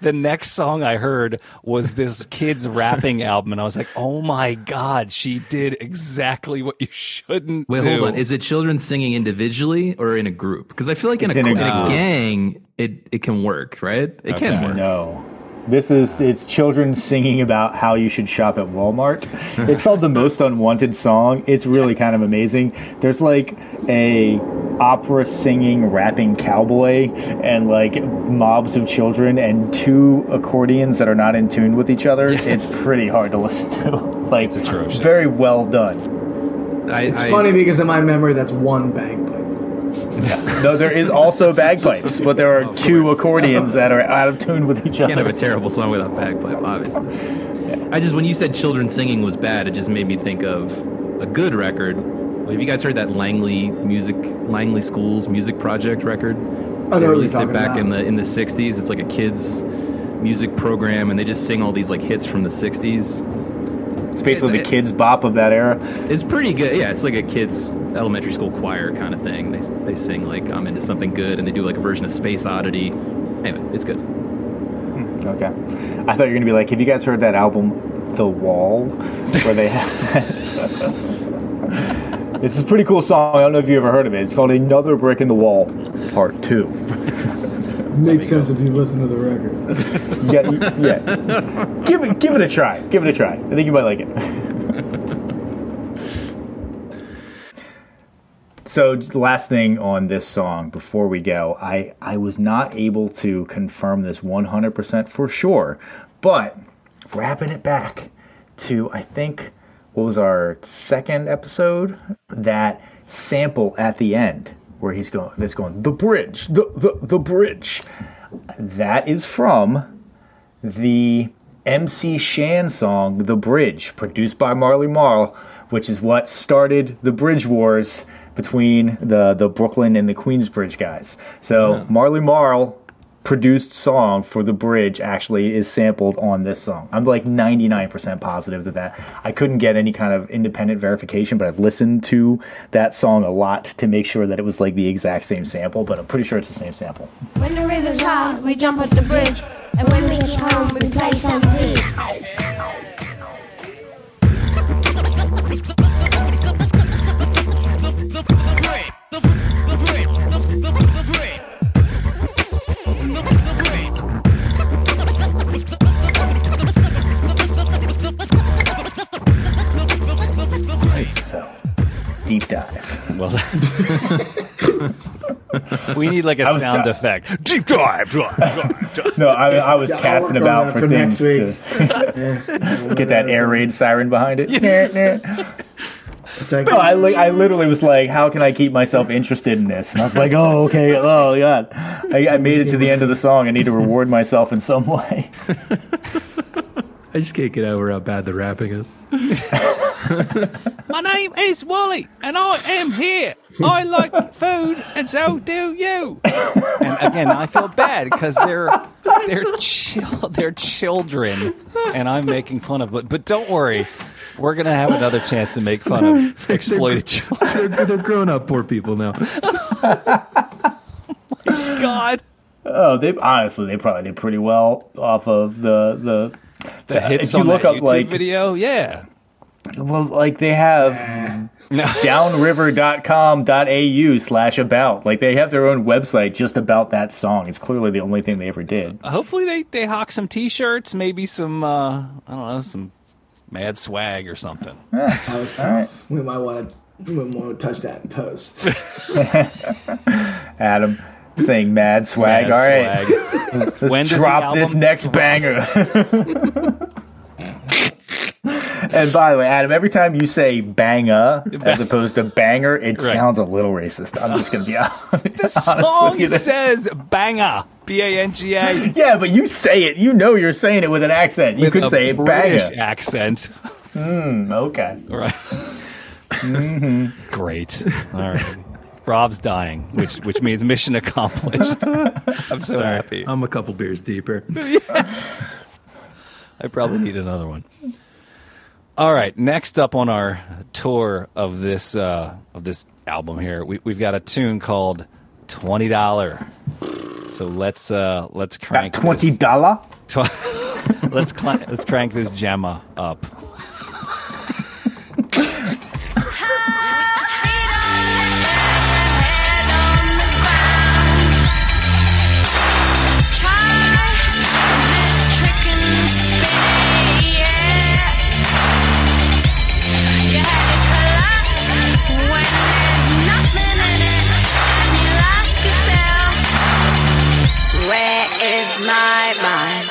The next song I heard was this kid's rapping album, and I was like, "Oh my god, she did exactly what you shouldn't Wait, do." hold on. Is it children singing individually or in a group? Because I feel like in a, in a in a gang, it, it can work, right? It can work. No. This is it's children singing about how you should shop at Walmart. It's called the most unwanted song. It's really kind of amazing. There's like a opera singing rapping cowboy and like mobs of children and two accordions that are not in tune with each other. It's pretty hard to listen to. *laughs* like It's atrocious. Very well done. I, It's I- funny because in my memory, that's one bagpipe. *laughs* No, there is also bagpipes, but there are two accordions that are out of tune with each other. Can't have a terrible song without bagpipe, obviously. I just when you said children singing was bad, it just made me think of a good record. Have you guys heard that Langley music Langley Schools music project record? I know They what you're released it talking back about. in the in the '60s. It's like a kids music program, and they just sing all these like hits from the '60s. It's basically the It's- Kidz Bop of that era. It's pretty good. Yeah, it's like a kids elementary school choir kind of thing. They they sing like I'm into something good, and they do like a version of Space Oddity. Anyway, it's good. Hmm, okay. I thought you were going to be like, have you guys heard that album, The Wall? Where they have. *laughs* it's a pretty cool song. I don't know if you ever heard of it. It's called Another Brick in the Wall, Part 2. Makes sense if you listen to the record. *laughs* Yeah, yeah. Give it, give it a try. Give it a try. I think you might like it. *laughs* So, last thing on this song before we go, I, I was not able to confirm this 100% for sure, but wrapping it back to, I think, what was our second episode? That sample at the end where he's going, that's going, the bridge, the, the, the bridge. That is from the MC Shan song, The Bridge, produced by Marley Marl, which is what started the Bridge Wars between the, the Brooklyn and the Queensbridge guys. So Marley Marl produced song for The Bridge actually is sampled on this song. I'm like 99% positive that that. I couldn't get any kind of independent verification, but I've listened to that song a lot to make sure that it was like the exact same sample, but I'm pretty sure it's the same sample. When the river's high, we jump off the bridge. And when we get home, we play some bridge. So, deep dive. Well, *laughs* we need like a sound try- effect. Deep dive, dive, dive, dive. No, I, I was Yeah, casting about for, for things next to get that air raid siren behind it. Nah, nah. Like, No, I, li- I literally was like, how can I keep myself interested in this? And I was like, oh, okay, oh, God. I, I made it to the end of the song. I need to reward myself in some *laughs* way. I just can't get over how bad the rapping is. *laughs* My name is Wally, and I am here. I like food, and so do you. And again, I feel bad because they're they're chil- they're children, and I'm making fun of. But but don't worry, we're gonna have another chance to make fun of *laughs* exploited children. they're, they're grown up poor people now. *laughs* God, Oh, they honestly, they probably did pretty well off of the the. The hits if you on look that up, YouTube like- video, yeah. Well, like they have No. *laughs* downriver.com.au slash about. Like they have their own website just about that song. It's clearly the only thing they ever did. Hopefully they they hawk some T-shirts, maybe some uh, I don't know some mad swag or something. that was tough. We might want to. We might want to touch that in post. *laughs* Adam saying mad swag. Mad All right. swag. *laughs* the drop this next banger. and by the way, Adam, every time you say banger as opposed to banger, it Right. sounds a little racist. I'm just gonna be *laughs* honest. The song says banger, B A N G A. yeah, but you say it. You know you're saying it with an accent. You could a say it British banga. accent. Okay. Right. Hmm. Great. All right. Rob's dying, which which means mission accomplished. *laughs* I'm so happy. I'm a couple beers deeper. *laughs* yes. I probably need another one. All right. Next up on our tour of this uh, of this album here, we, we've got a tune called Twenty Dollar. So let's uh, let's That crank twenty this- dollar. *laughs* Tw- let's cl- let's crank this gemma up. my mind.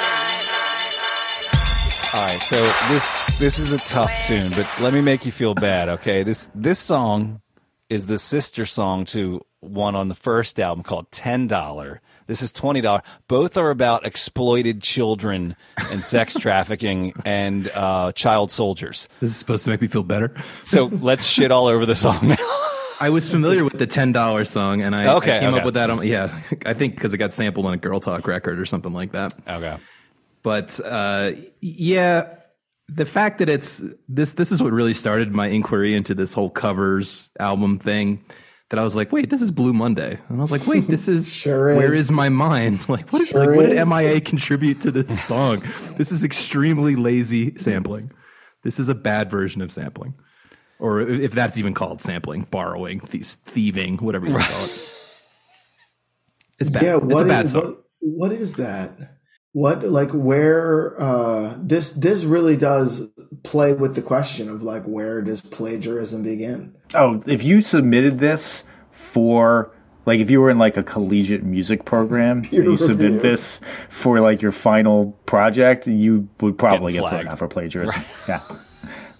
All right, so this this is a tough tune, but let me make you feel bad, okay? This this song is the sister song to one on the first album called Ten Dollar. This is twenty dollar. Both are about exploited children and sex *laughs* trafficking and uh, child soldiers. This is supposed to make me feel better. so let's shit all over the song *laughs* now. I was familiar with the ten dollar song, and I, Okay, I came okay. up with that. On, yeah, *laughs* I think because it got sampled on a Girl Talk record or something like that. Okay. But uh, yeah, the fact that it's this this is what really started my inquiry into this whole covers album thing. That I was like, wait, this is Blue Monday, and I was like, wait, this is *laughs* Sure is. where is my mind? *laughs* Like, what is Sure like, what did. MIA contribute to this song? this is extremely lazy sampling. This is a bad version of sampling, or if that's even called sampling, borrowing, thie- thieving, whatever you want to call it. *laughs* It's bad. Yeah, it's a bad is- song. what- what is that? What like where uh this this really does play with the question of like where does plagiarism begin? Oh, if you submitted this for like if you were in like a collegiate music program *laughs* and you submit review. this for like your final project, you would probably Getting get thrown flagged. out for plagiarism. Yeah.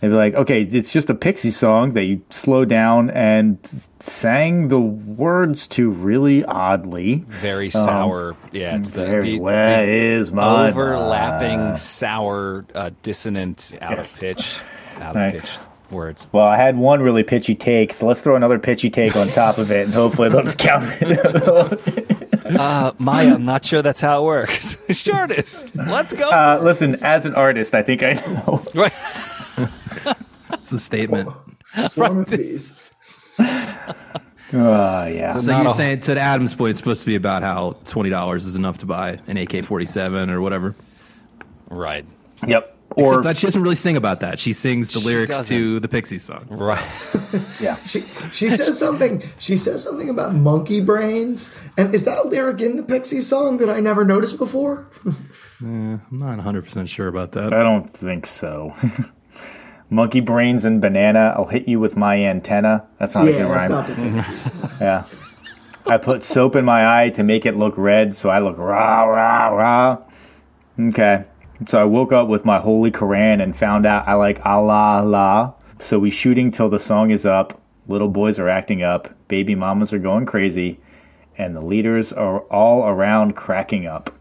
They'd be like, okay, it's just a Pixie song that you slowed down and sang the words to really oddly. Very sour. yeah, it's the, Very the, where the is my overlapping, mind? sour, uh, dissonant, out Yes. of pitch, out Right. of pitch words. Well, I had one really pitchy take, so let's throw another pitchy take on top of it, and hopefully they'll just count it. *laughs* *laughs* Uh, Maya, I'm not sure that's how it works. *laughs* sure it is. Let's go. Uh, listen, as an artist, I think I know. *laughs* right. It's a statement. Swarm of bees. Oh, yeah. So Not you're a- saying to Adam's point, it's supposed to be about how twenty dollars is enough to buy an AK-47 or whatever. Right. Yep. Except Or that she doesn't really sing about that. She sings the She lyrics doesn't. to the Pixies song. Right. *laughs* yeah. She she says something she says something about monkey brains. And is that a lyric in the Pixie song that I never noticed before? *laughs* Eh, I'm not 100 percent sure about that. I don't think so. *laughs* Monkey brains and banana. I'll hit you with my antenna. That's not a good rhyme. not the Pixies. yeah. I put soap in my eye to make it look red, so I look rah rah rah. Okay. So I woke up with my holy Quran and found out I like Allah Allah. So we shooting till the song is up. Little boys are acting up. Baby mamas are going crazy, and the leaders are all around cracking up.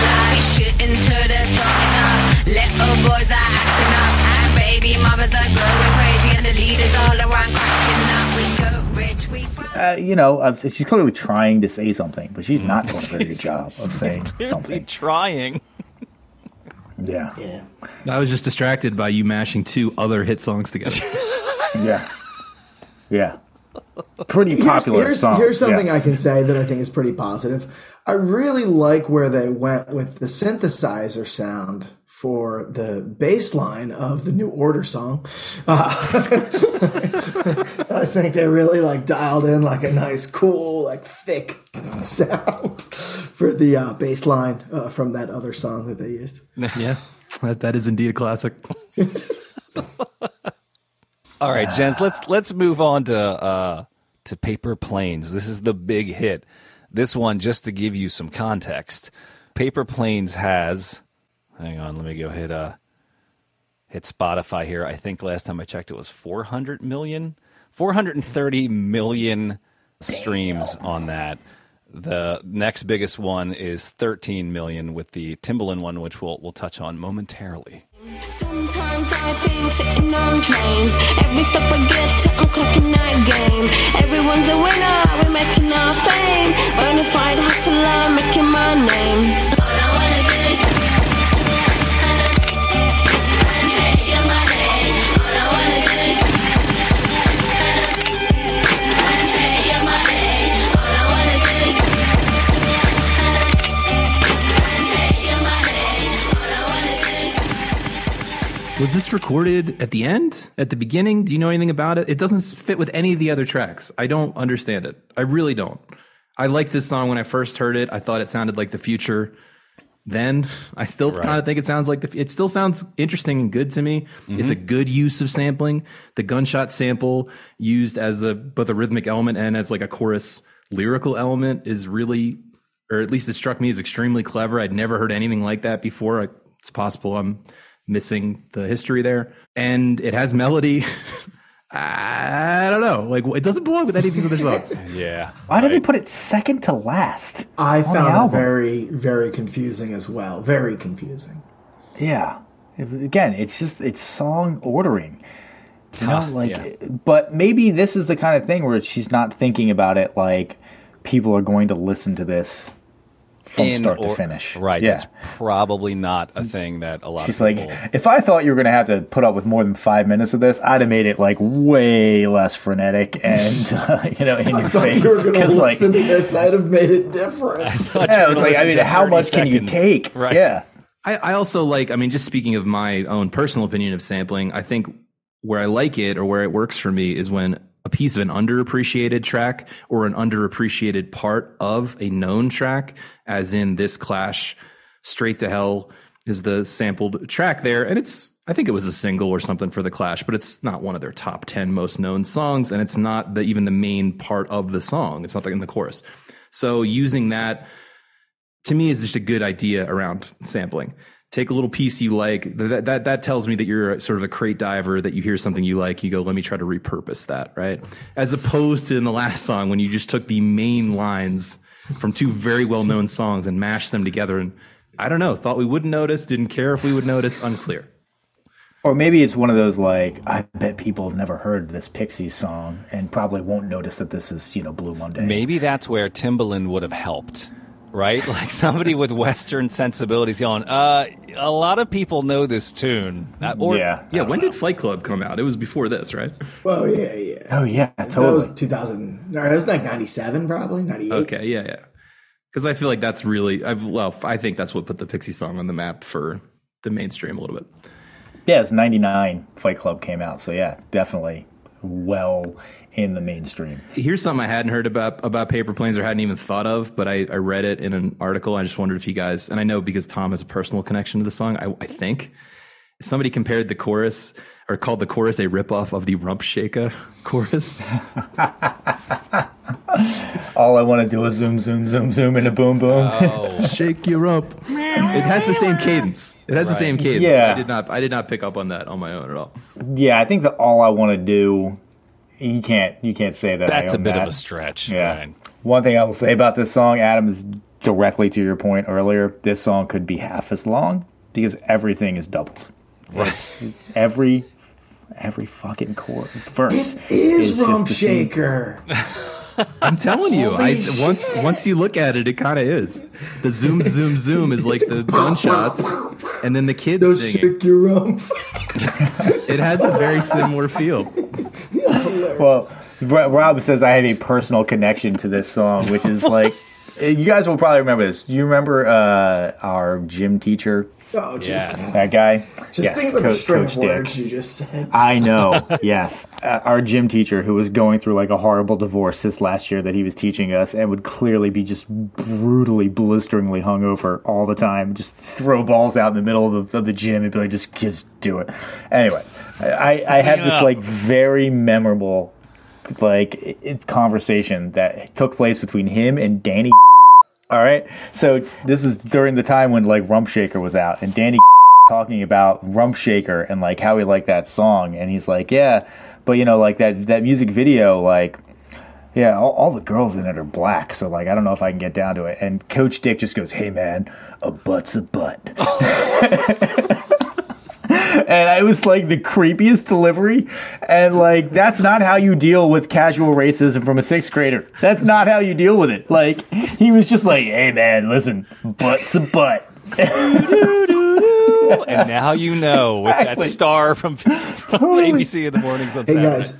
I the up. Little boys are acting up, and baby mamas are going crazy, and the leaders all around cracking up. We go rich, we. Uh, you know, uh, she's clearly trying to say something, but she's not doing a very good *laughs* job of saying Clearly something. trying. Yeah. Yeah. I was just distracted by you mashing two other hit songs together. *laughs* Yeah. Yeah. Pretty Here's, popular here's, song. here's something yeah. I can say that I think is pretty positive. I really like where they went with the synthesizer sound for the bass line of the New Order song. Uh, *laughs* I think they really like dialed in like a nice, cool, like thick sound for the uh, bass line uh, from that other song that they used. *laughs* yeah, that, that is indeed a classic. *laughs* All right, gents, let's let's move on to uh, to Paper Planes. This is the big hit. This one, just to give you some context, Paper Planes has. Hang on, let me go hit uh hit Spotify here. I think last time I checked, it was 400 million, 430 million streams on that. The next biggest one is 13 million with the Timbaland one, which we'll we'll touch on momentarily. Sometimes I think sitting on trains. Every step I get to, I'm clocking that game. Everyone's a winner, we're making our fame. Bonafide hustler, making my name. Was this recorded at the end? At the beginning? Do you know anything about it? It doesn't fit with any of the other tracks. I don't understand it. I really don't. I liked this song when I first heard it. I thought it sounded like the future. then. I still kind of think it sounds like the, it still sounds interesting and good to me. Mm-hmm. It's a good use of sampling. The gunshot sample used as a both a rhythmic element and as like a chorus lyrical element is really, or at least it struck me as extremely clever. I'd never heard anything like that before. I, it's possible I'm missing the history there, and it has melody. *laughs* I don't know. Like it doesn't belong with any of these other songs. *laughs* Yeah. Why did they put it second to last? I on the found it very, very confusing as well. Very confusing. Yeah. Again, it's just it's song ordering. You know, Huh, like, yeah. but maybe this is the kind of thing where she's not thinking about it like people are going to listen to this from In start to or- finish. Right. Yeah. That's probably not a thing that a lot She's of people. like, if I thought you were going to have to put up with more than five minutes of this, I'd have made it like way less frenetic and *laughs* uh, you know in I your thought face. you were going to 'Cause, like, listen to this. I'd have made it different. yeah, it's like I mean, how 30 much can you take? Right. Yeah. I, I also like, I mean, just speaking of my own personal opinion of sampling, I think where I like it or where it works for me is when a piece of an underappreciated track or an underappreciated part of a known track, as in this Clash, Straight to Hell is the sampled track there. And it's, I think it was a single or something for the Clash, but it's not one of their top 10 most known songs. And it's not the, even the main part of the song. It's not in the chorus. So using that to me is just a good idea around sampling. Take a little piece you like. That, that that tells me that you're sort of a crate diver. That you hear something you like, you go, "Let me try to repurpose that." Right, as opposed to in the last song when you just took the main lines from two very well known songs and mashed them together. And I don't know, thought we wouldn't notice, didn't care if we would notice. Unclear. Or maybe it's one of those like I bet people have never heard this Pixies song and probably won't notice that this is you know Blue Monday. Maybe that's where Timbaland would have helped, right? *laughs* Like somebody with Western sensibilities going, uh, a lot of people know this tune. Uh, or, yeah. Yeah, when did Fight Club come out? It was before this, right? well, yeah, yeah. Oh yeah, That totally. was 2000. No, that was like 97, probably 98. Okay, yeah, yeah. Because I feel like that's really, I've, well, I think that's what put the Pixie song on the map for the mainstream a little bit. Yeah, it's '99. Fight Club came out, so yeah, definitely well in the mainstream. Here's something I hadn't heard about about paper planes or hadn't even thought of, but I, I read it in an article. I just wondered if you guys, and I know because Tom has a personal connection to the song. I, I think somebody compared the chorus or called the chorus a ripoff of the Rump Shaker *laughs* chorus. *laughs* All I want to do is zoom, zoom, zoom, zoom, and a boom, boom. Oh. *laughs* Shake your rump. It has the same cadence. It has the same cadence. Yeah. I did not. I did not pick up on that on my own at all. yeah, I think that all I want to do. You can't. You can't say that. That's a bit that. of a stretch. Yeah. Right? One thing I will say about this song, Adam, is directly to your point earlier. This song could be half as long because everything is doubled. Right. Every every fucking chord verse It is just Rump the same- Shaker. *laughs* I'm telling you, I once once you look at it, it kind of is. The zoom, zoom, zoom is like the gunshots, and then the kids Go singing. shake your rump. *laughs* It has a very similar feel. Well, Rob says I have a personal connection to this song, which is like, *laughs* you guys will probably remember this. You remember uh, our gym teacher, oh, Jesus. that guy? Just Yes, think about the Coach- string Coach of Dick. words you just said. I know, *laughs* yes. Uh, our gym teacher who was going through like a horrible divorce this last year that he was teaching us and would clearly be just brutally, blisteringly hungover all the time. Just throw balls out in the middle of the, of the gym and be like, just, just do it. Anyway, I, I had this up. like very memorable like it, it- conversation that took place between him and Danny. All right, so this is during the time when like Rump Shaker was out, and Danny *laughs* talking about Rump Shaker and like how he liked that song, and he's like, yeah, but you know, like that that music video, like. Yeah, all, all the girls in it are black, so like I don't know if I can get down to it. And Coach Dick just goes, "Hey man, a butt's a butt," *laughs* *laughs* and it was like the creepiest delivery. And like that's not how you deal with casual racism from a sixth grader. That's not how you deal with it. Like he was just like, "Hey man, listen, butt's a butt." And now you know with that star from, from ABC in the mornings on Hey Saturday. guys,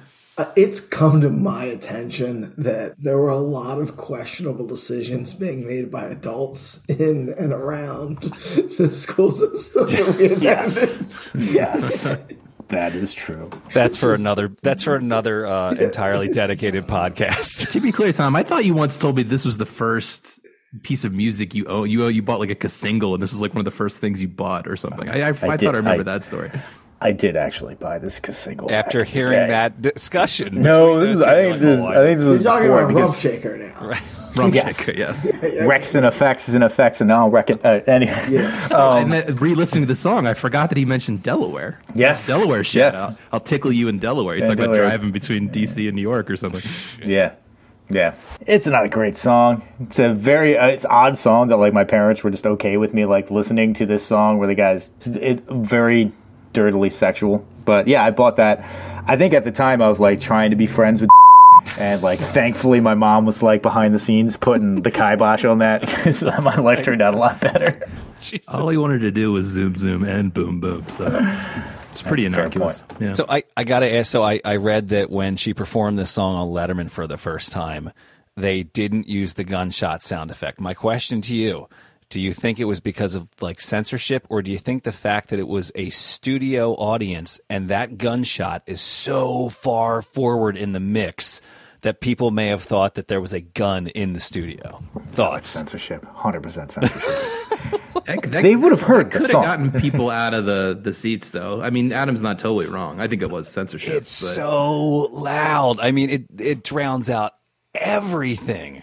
it's come to my attention that there were a lot of questionable decisions being made by adults in and around *laughs* the school system that we attended. Yes, that is true. That's for another. That's for another uh, entirely dedicated podcast. To be clear, Tom, I thought you once told me this was the first piece of music you own. You you bought like a single, and this was like one of the first things you bought or something. I I, I, thought did. I remember I- that story. I did actually buy this single After back in hearing day. that discussion, No, this is, I think you're this. like, I think this You're was talking about because Rump Shaker now. *laughs* *laughs* Rum Yes. Shaker, yes. *laughs* Rex and effects and effects and I'll reckon. Uh, anyway, and then re-listening to the song, I forgot that he mentioned Delaware. Yes. Delaware shout Yes. out. I'll tickle you in Delaware. He's Yeah, talking about driving between DC and New York or something. Yeah, yeah. It's not a great song. It's a very uh, it's odd song that like my parents were just okay with me like listening to this song where the guys it very dirtily sexual. But yeah, I bought that. I think at the time I was like trying to be friends with. *laughs* And like, thankfully, my mom was like behind the scenes putting the kibosh on that *laughs* because my life turned out a lot better. *laughs* All he wanted to do was zoom, zoom, and boom, boom. So it's pretty Fair innocuous. Yeah. So I, I gotta ask. So I, I read that when she performed this song on Letterman for the first time, they didn't use the gunshot sound effect. My question to you: Do you think it was because of like censorship, or do you think the fact that it was a studio audience and that gunshot is so far forward in the mix that people may have thought that there was a gun in the studio? Thoughts? Censorship, hundred percent censorship. *laughs* That- that- They would have heard could have gotten *laughs* people out of the, the seats, though. I mean, Adam's not totally wrong. I think it was censorship. It's but so loud. I mean, it it drowns out everything.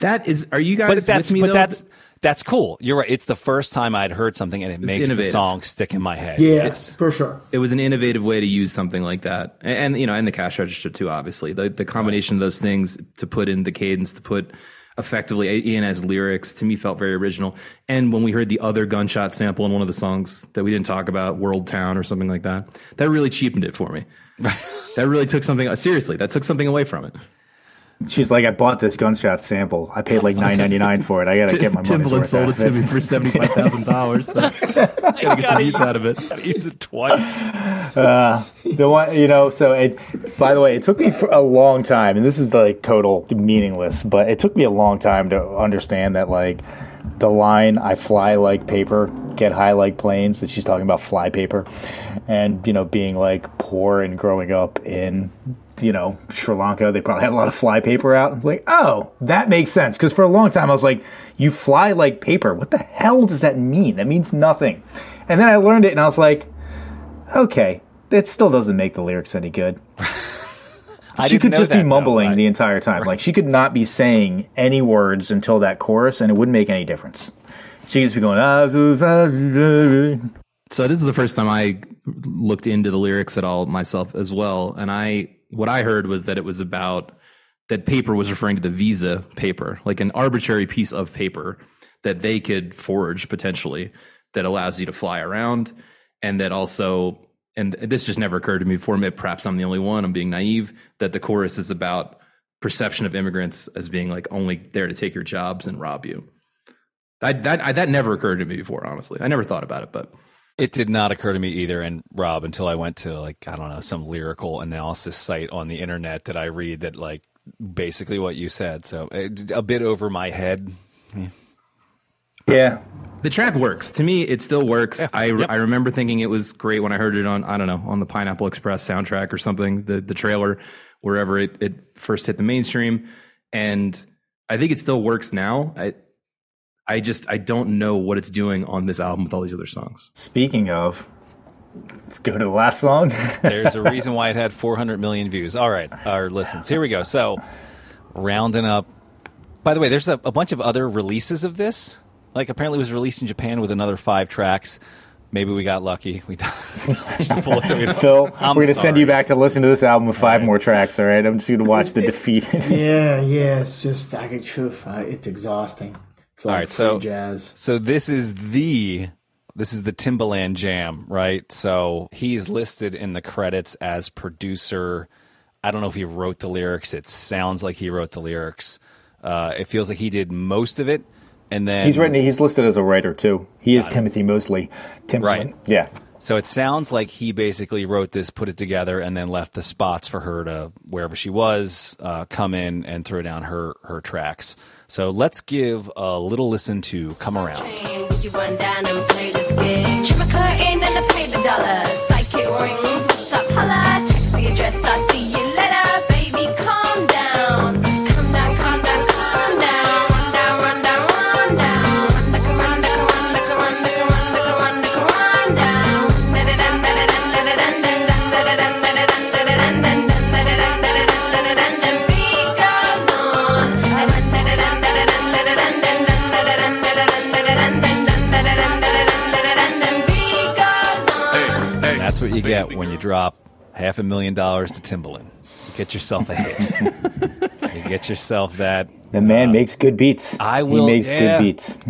That is. Are you guys but that's me but though? that's that's cool. You're right. It's the first time I'd heard something and it makes innovative. the song stick in my head. Yeah, Yes. for sure. it was an innovative way to use something like that, and, and you know, and the cash register too. Obviously, the the combination of those things to put in the cadence, to put effectively Ian as lyrics, to me felt very original. And when we heard the other gunshot sample in one of the songs that we didn't talk about, World Town or something like that, that really cheapened it for me. that really took something seriously. That took something away from it. She's like, I bought this gunshot sample. I paid like nine ninety nine for it. I gotta get my money's Timbaland worth sold out it of to me for seventy five thousand dollars. So *laughs* gotta get some use out of it. Use it twice. Uh, the one, you know, so it, by the way, it took me for a long time, and this is like total meaningless, but it took me a long time to understand that, like, the line, I fly like paper, get high like planes, that she's talking about fly paper, and, you know, being like poor and growing up in, you know, Sri Lanka, they probably had a lot of fly paper out. It's like, oh, that makes sense. Because for a long time, I was like, you fly like paper. What the hell does that mean? That means nothing. And then I learned it, and I was like, okay, that still doesn't make the lyrics any good. *laughs* I she could just be though. mumbling the entire time. Like she could not be saying any words until that chorus, and it wouldn't make any difference. She could just be going. "Ah, zoo, ah, zoo, ah." So this is the first time I looked into the lyrics at all myself as well, and I what I heard was that it was about that paper was referring to the visa paper, like an arbitrary piece of paper that they could forge potentially that allows you to fly around, and that also and this just never occurred to me before. Perhaps I'm the only one. I'm being naive. That the chorus is about perception of immigrants as being like only there to take your jobs and rob you. I, that I, that never occurred to me before. Honestly, I never thought about it, but. It did not occur to me either. And Rob, until I went to like I don't know some lyrical analysis site on the internet that I read that like basically what you said. So eh, a bit over my head. Yeah, The track works. To me, it still works. I, I remember thinking it was great when I heard it on, I don't know, on the Pineapple Express soundtrack or something, the, the trailer, wherever it, it first hit the mainstream. And I think it still works now. I, I just, I don't know what it's doing on this album with all these other songs. Speaking of, let's go to the last song. *laughs* There's a reason why it had 400 million views. All right, our listens. Here we go. So rounding up. By the way, there's a, a bunch of other releases of this. Like apparently, it was released in Japan with another five tracks. Maybe we got lucky. We *laughs* dodged a bullet that we don't- Phil, I'm we're gonna send you back to listen to this album with five more tracks. All right, I'm just gonna watch the defeat. Yeah, yeah. It's just I could. phew, uh, It's exhausting. It's like All right, so jazz. So this is the this is the Timbaland jam, right? So he's listed in the credits as producer. I don't know if he wrote the lyrics. It sounds like he wrote the lyrics. Uh, it feels like he did most of it, and then he's written. He's listed as a writer too. He is Timothy Mosley. Timbaland. Right. Yeah. So it sounds like he basically wrote this, put it together, and then left the spots for her to wherever she was uh, come in and throw down her her tracks. So let's give a little listen to "Come Around." That's what you get when you drop half a million dollars to Timbaland. You get yourself a hit. *laughs* you get yourself that. The man uh, makes good beats. I will- He makes yeah. good beats. *laughs*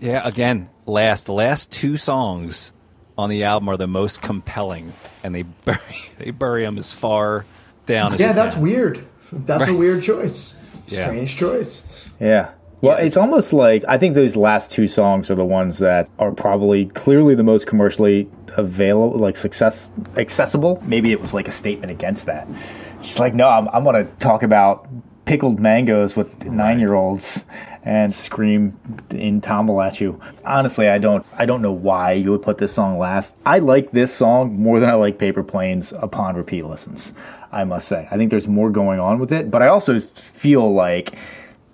Yeah, again, last the last two songs on the album are the most compelling, and they *laughs* bury they bury them as far down as Yeah, you that's can. weird. That's a weird choice. Yeah. Strange choice. Yeah. Well, Yes. it's almost like I think those last two songs are the ones that are probably clearly the most commercially available, like success accessible. Maybe it was like a statement against that. She's like, no, I'm, I'm going to talk about pickled mangoes with nine year olds and scream in tumble at you. Honestly, I don't I don't know why you would put this song last. I like this song more than I like Paper Planes upon repeat listens. I must say. I think there's more going on with it, but I also feel like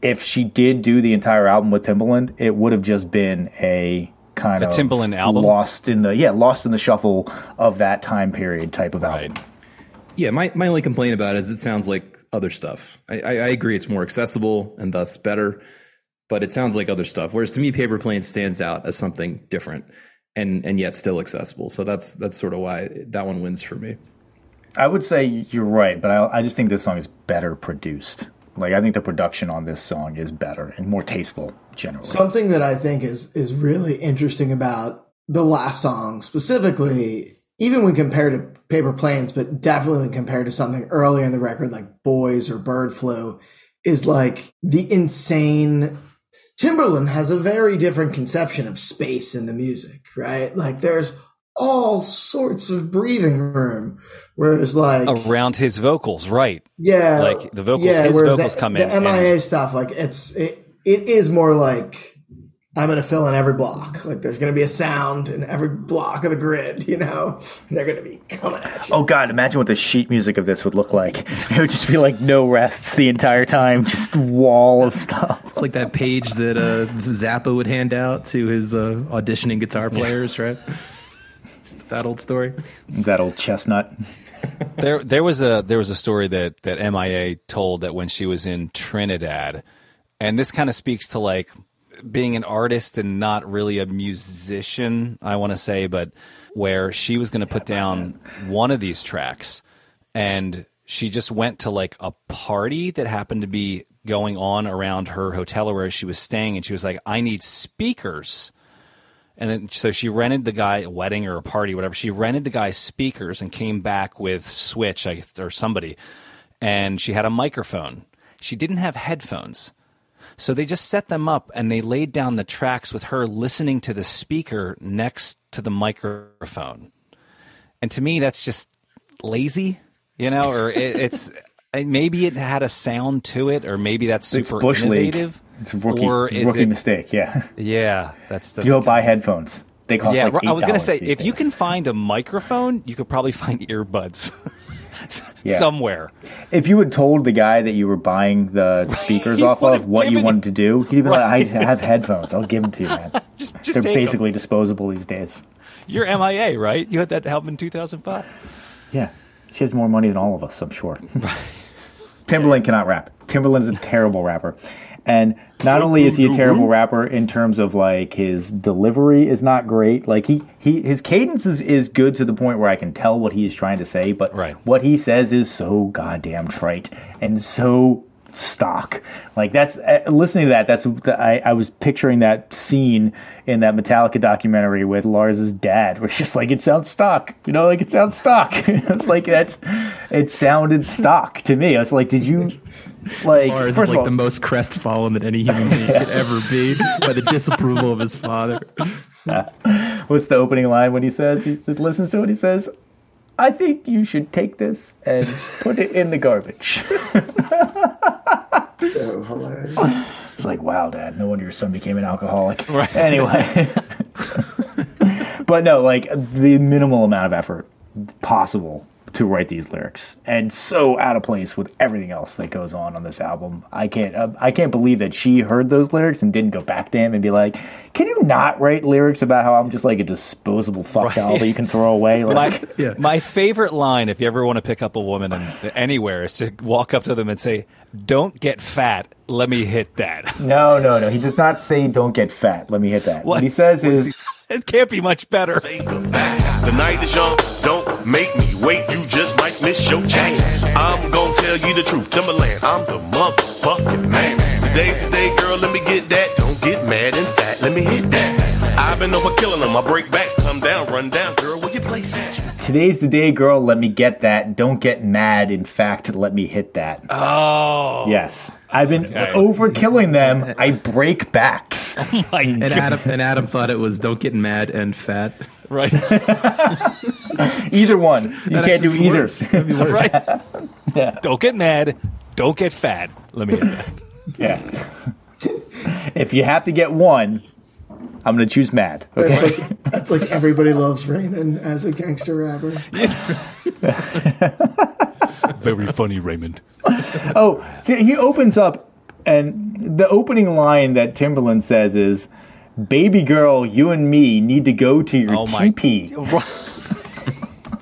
if she did do the entire album with Timbaland, it would have just been a kind A of Timbaland album? lost in the yeah lost in the shuffle of that time period type of Right. album. Yeah, my, my only complaint about it is it sounds like other stuff. I, I, I agree it's more accessible and thus better, but it sounds like other stuff. Whereas to me, Paper Plane stands out as something different and and yet still accessible. So that's that's sort of why that one wins for me. I would say you're right, but I, I just think this song is better produced. Like I think the production on this song is better and more tasteful generally. Something that I think is is really interesting about the last song specifically, even when compared to Paper Planes, but definitely when compared to something earlier in the record like Boys or Bird Flu, is like the insane. Timbaland has a very different conception of space in the music, right? Like there's all sorts of breathing room, whereas like around his vocals, right? yeah, Like, the vocals- yeah, his vocals the, come the in MIA stuff, like it's it, it is more like I'm going to fill in every block. Like there's going to be a sound in every block of the grid, you know, and they're going to be coming at you. Oh God! Imagine what the sheet music of this would look like. *laughs* It would just be like no rests the entire time, just wall of stuff. It's like that page that uh, Zappa would hand out to his uh, auditioning guitar players, right? Just that old story. *laughs* That old chestnut. *laughs* there there was a there was a story that that MIA told that when she was in Trinidad, and this kind of speaks to like being an artist and not really a musician, I want to say, but where she was going to put down one of these tracks and she just went to like a party that happened to be going on around her hotel where she was staying and she was like I need speakers and then so she rented the guy a wedding or a party, whatever. She rented the guy speakers and came back with Switch or somebody, and she had a microphone. She didn't have headphones. So they just set them up and they laid down the tracks with her listening to the speaker next to the microphone. And to me, that's just lazy, you know, or it, it's *laughs* maybe it had a sound to it, or maybe that's super Bush League. It's a rookie, or is rookie it, mistake. Yeah, Yeah, that's that's you go buy headphones. They cost yeah, like I was going to say if you can find a microphone, you could probably find earbuds *laughs* Yeah. somewhere. If you had told the guy that you were buying the *laughs* speakers off of what you wanted to do, he'd be Right. like, "I have headphones. I'll give them to you, man. *laughs* Just They're take 'em. basically disposable these days." You're MIA, right? You had that album in 2005. Yeah, she has more money than all of us, I'm sure. Timbaland cannot rap. Timbaland is a terrible rapper. And not only is he a terrible rapper in terms of like his delivery is not great. Like he, he his cadence is, is good to the point where I can tell what he is trying to say, but Right. what he says is so goddamn trite and so stock. Like that's uh, listening to that. That's I, I was picturing that scene in that Metallica documentary with Lars's dad, where it's just like it sounds stock. You know, like it sounds stock. *laughs* it's like that's it sounded stock to me. I was like, did you like Lars is like all, the most crestfallen that any human being could ever be by the disapproval of his father. *laughs* what's the opening line when he says he listens to what He says. I think you should take this and put it in the garbage. *laughs* So hilarious. It's like, wow, Dad, no wonder your son became an alcoholic. *laughs* Right. Anyway. *laughs* but no, like the minimal amount of effort possible to write these lyrics, and so out of place with everything else that goes on on this album. I can't uh, I can't believe that she heard those lyrics and didn't go back to him and be like, "Can you not write lyrics about how I'm just like a disposable fuck doll that you can throw away?" *laughs* Like, *laughs* My, my favorite line, if you ever want to pick up a woman in, anywhere, is to walk up to them and say, "Don't get fat. Let me hit that." *laughs* no, no, no. He does not say, "Don't get fat." Let me hit that. What, he says is. It can't be much better. The night is young, don't make me wait, you just might miss your chance. I'm gonna tell you the truth, Timbaland, I'm the motherfucking man. Today's the day, girl, let me get that. Don't get mad and fat, let me hit that. I've been over killing them, I break backs, come down, run down, girl, where you place at? Today's the day, girl. Let me get that. Don't get mad. In fact, let me hit that. Oh, Yes. I've been Okay. over killing them. I break backs. *laughs* Oh my And God. Adam and Adam thought it was "Don't get mad and fat." right, *laughs* *laughs* Either one. You That can't do either. works. That'd be worse. *laughs* right. Don't get mad. Don't get fat. Let me hit that. *laughs* Yeah. if you have to get one, I'm going to choose mad. Okay. That's like that's like everybody loves Raymond as a gangster rapper. Very funny, Raymond. oh, see, he opens up, and the opening line that Timbaland says is, "Baby girl, you and me need to go to your Oh my- teepee."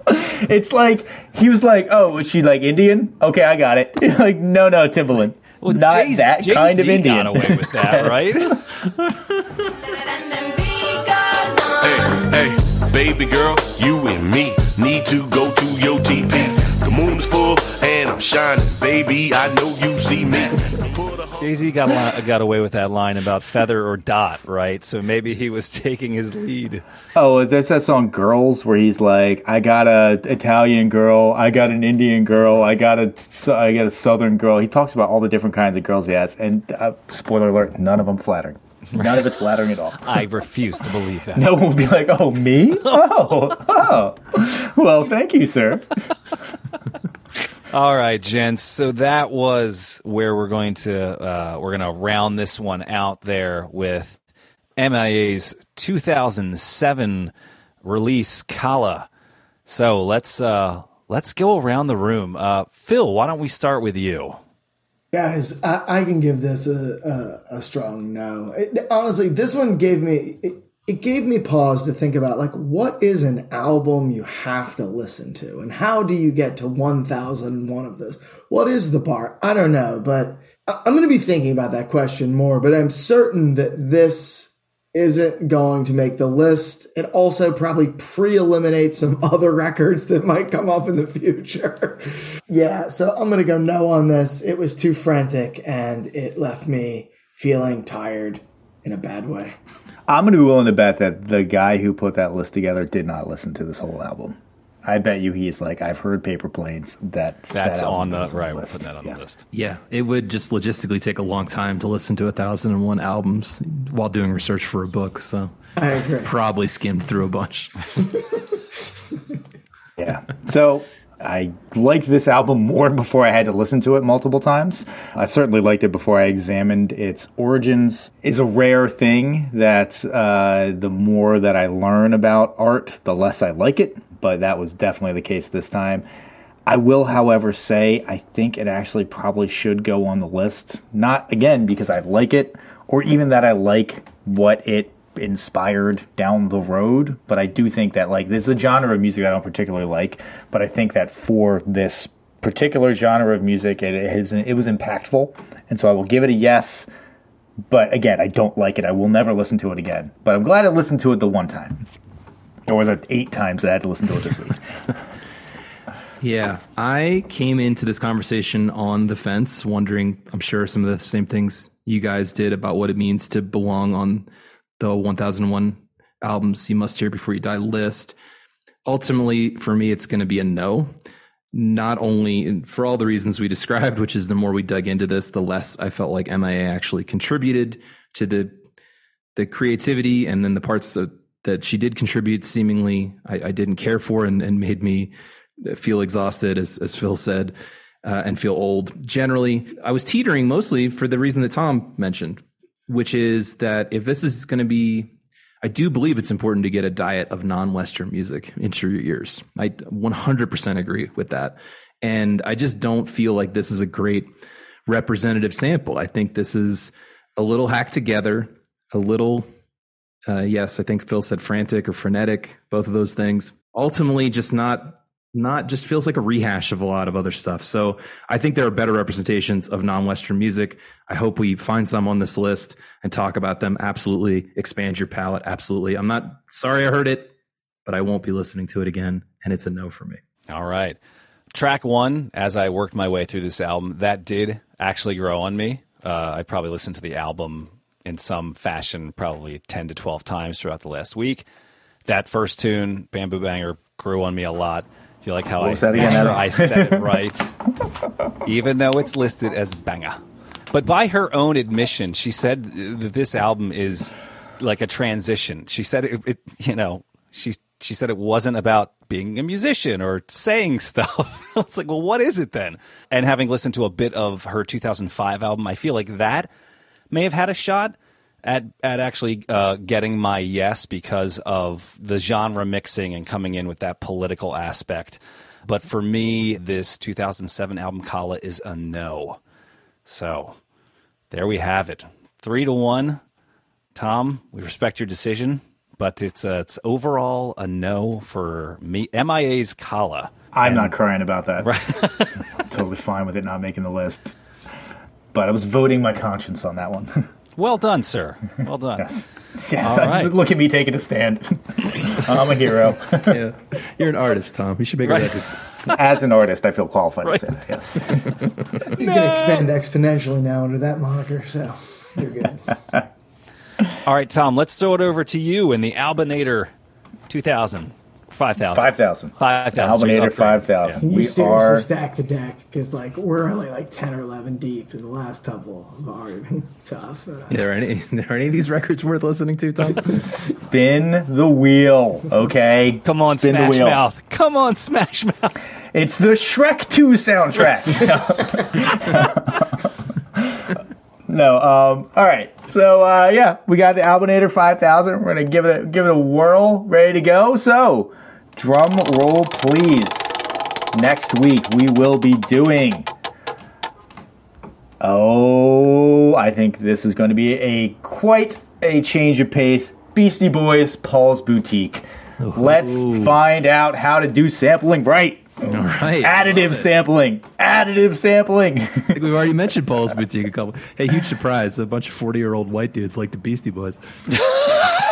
*laughs* it's like he was like, "Oh, is she like Indian? Okay, I got it." *laughs* like, no, no, Timbaland, Well, not Jay- that kind of Jay-Z Indian. got away with that, *laughs* right? Hey, hey, baby girl, you and me need to go to your TP. The moon is full and I'm shining, baby. I know you see me. Jay Z got li- got away with that line about feather or dot, right? So maybe he was taking his lead. Oh, there's that song "Girls" where he's like, "I got a Italian girl, I got an Indian girl, I got a, I got a Southern girl." He talks about all the different kinds of girls he has, and uh, spoiler alert, none of them flattering. None of it's flattering at all. *laughs* I refuse to believe that. No one will be like, "Oh, me? *laughs* Oh, oh. Well, thank you, sir." All right, gents. So that was where we're going to uh, we're going to round this one out there with MIA's 2007 release Kala. So let's uh, let's go around the room. Uh, Phil, why don't we start with you? Guys, I, I can give this a, a, a strong no. It- honestly, this one gave me it, it gave me pause to think about like what is an album you have to listen to, and how do you get to one thousand one of this? What is the bar? I don't know, but I'm going to be thinking about that question more. But I'm certain that this isn't going to make the list. It also probably pre-eliminates some *laughs* other records that might come up in the future. *laughs* yeah, so I'm going to go no on this. It was too frantic and it left me feeling tired in a bad way. *laughs* I'm going to be willing to bet that the guy who put that list together did not listen to this whole album. I bet you he's like, I've heard Paper Planes. That That's that on the is right. We're putting that on Yeah. the list. Yeah, it would just logistically take a long time to listen to a thousand and one albums while doing research for a book. So I agree. probably skimmed through a bunch. *laughs* Yeah. So I liked this album more *laughs* before I had to listen to it multiple times. I certainly liked it before I examined its origins. Is a rare thing that uh, the more that I learn about art, the less I like it. But that was definitely the case this time. I will, however, say I think it actually probably should go on the list. Not again because I like it, or even that I like what it inspired down the road. But I do think that like there's a genre of music I don't particularly like, but I think that for this particular genre of music, it, it, it was impactful, and so I will give it a yes. But again, I don't like it. I will never listen to it again. But I'm glad I listened to it the one time, or the eight times that I had to listen to it this week. *laughs* Yeah, I came into this conversation on the fence, wondering, I'm sure some of the same things you guys did about what it means to belong on the 1001 albums you must hear before you die list. Ultimately, for me, it's going to be a no. Not only for all the reasons we *laughs* described, which is the more we dug into this, the less I felt like MIA actually contributed to the the creativity, and then the parts that, that she did contribute, seemingly I, I didn't care for, and, and made me feel exhausted, as, as Phil said, uh, and feel old. Generally, I was teetering mostly for the reason that Tom mentioned, which is that if this is going to be, I do believe it's important to get a diet of non-Western music into your ears. I 100% agree with that. And I just don't feel like this is a great representative sample. I think this is a little hacked together, a little, uh, yes, I think Phil said frantic or frenetic, both of those things. Ultimately, just not, not just feels like a rehash of a lot of other stuff. So I think there are better representations of non-Western music. I hope we find some on this list and talk about them. Absolutely expand your palette. Absolutely. I'm not sorry I heard it, but I won't be listening to it again. And it's a no for me. All right. Track one, as I worked my way through this album, that did actually grow on me. Uh, I probably listened to the album in some fashion probably 10 to 12 times throughout the last week. That first tune, Bamboo Banger, grew on me a lot. Do you like how I, again, sure I said it right? *laughs* Even though it's listed as banger. But by her own admission, she said that this album is like a transition. She said it, it you know, she she said it wasn't about being a musician or saying *laughs* stuff. it's like, well, what is it then? And having listened to a bit of her 2005 album, I feel like that may have had a shot at at actually uh, getting my yes because of the genre mixing and coming in with that political aspect. But for me, this 2007 album Kala is a no. So there we have it, three to one. Tom, we respect your decision, but it's uh, it's overall a no for me. MIA's Kala. I'm not crying about that. I'm *laughs* totally fine with it not making the list. But I was voting my conscience on that one. *laughs* Well done, sir. Well done. yes. *laughs* Yes. All right. Look at me taking a stand. *laughs* I'm a hero. Yeah. You're an artist, Tom. You should make Right. a record. *laughs* As an artist, I feel qualified to say that. Yes. You can expand exponentially now under that moniker, so you're good. All right, Tom, let's throw it over to you in the Albinator 2000. 5,000. 5,000. 5,000. Albinator Upgrade. 5,000. Can you We seriously are. stack the deck? Because like we're only like ten or eleven deep, in the last couple have already been *laughs* tough. And Are there any, are there any of these records worth listening to, Tom? *laughs* Spin the wheel, okay? Come on, Spin the Smash wheel. Mouth. Come on, Smash Mouth. It's the Shrek 2 soundtrack. *laughs* no, um, all right. So uh, yeah, we got the Albinator 5000. We're gonna give it a, give it a whirl. Ready to go? So, drum roll, please. Next week we will be doing. Oh, I think this is going to be a quite a change of pace. Beastie Boys, Paul's Boutique. Let's find out how to do sampling right. All right. Additive sampling. Additive sampling. I think we've already mentioned Paul's Boutique a couple. Hey, huge surprise. A bunch of 40 year old white dudes like the Beastie Boys. *laughs*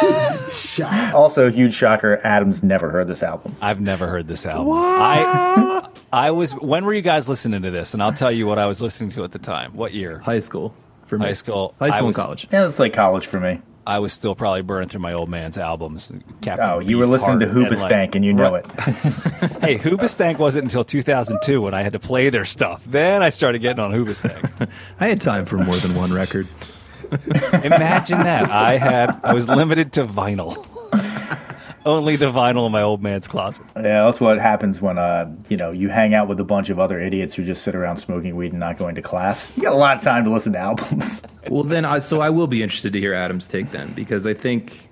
*laughs* also, huge shocker. Adam's never heard this album. I've never heard this album. I I was when were you guys listening to this? And I'll tell you what I was listening to at the time. What year? High school for me. High school. High school was- and college. Yeah, it's like college for me. I was still probably burning through my old man's albums. Captain Oh, you were listening to Hoobastank and you know it. *laughs* hey, Hoobastank wasn't until 2002 when I had to play their stuff. Then I started getting on Hoobastank. *laughs* I had time for more than one record. *laughs* Imagine that. I had I was limited to vinyl. *laughs* Only the vinyl in my old man's closet. Yeah, that's what happens when uh, you know you hang out with a bunch of other idiots who just sit around smoking weed and not going to class. You got a lot of time to listen to albums. *laughs* Well, then, I, so I will be interested to hear Adam's take then, because I think,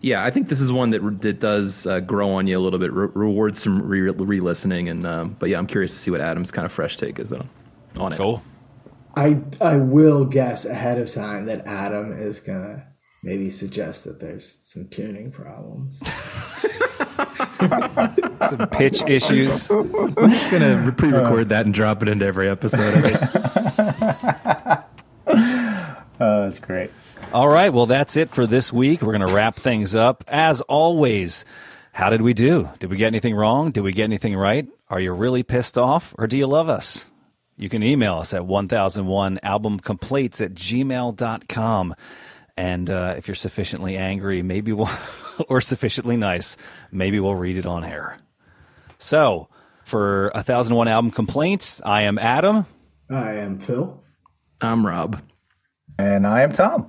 yeah, I think this is one that, re- that does uh, grow on you a little bit, re- rewards some re- re-listening, and um, but yeah, I'm curious to see what Adam's kind of fresh take is on, on it. Cool. I I will guess ahead of time that Adam is gonna maybe suggest that there's some tuning problems. *laughs* Some pitch issues. I'm just gonna pre-record that and drop it into every episode. I think. Uh, that's great. All right, well, that's it for this week. We're going to wrap things up. As always, how did we do? Did we get anything wrong? Did we get anything right? Are you really pissed off or do you love us? You can email us at 1001albumcomplaints at gmail.com. And uh, if you're sufficiently angry, maybe we'll, *laughs* or sufficiently nice, maybe we'll read it on air. So, for 1001 Album Complaints, I am Adam. I am Phil. I'm Rob. And I am Tom.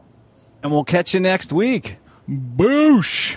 And we'll catch you next week. Boosh!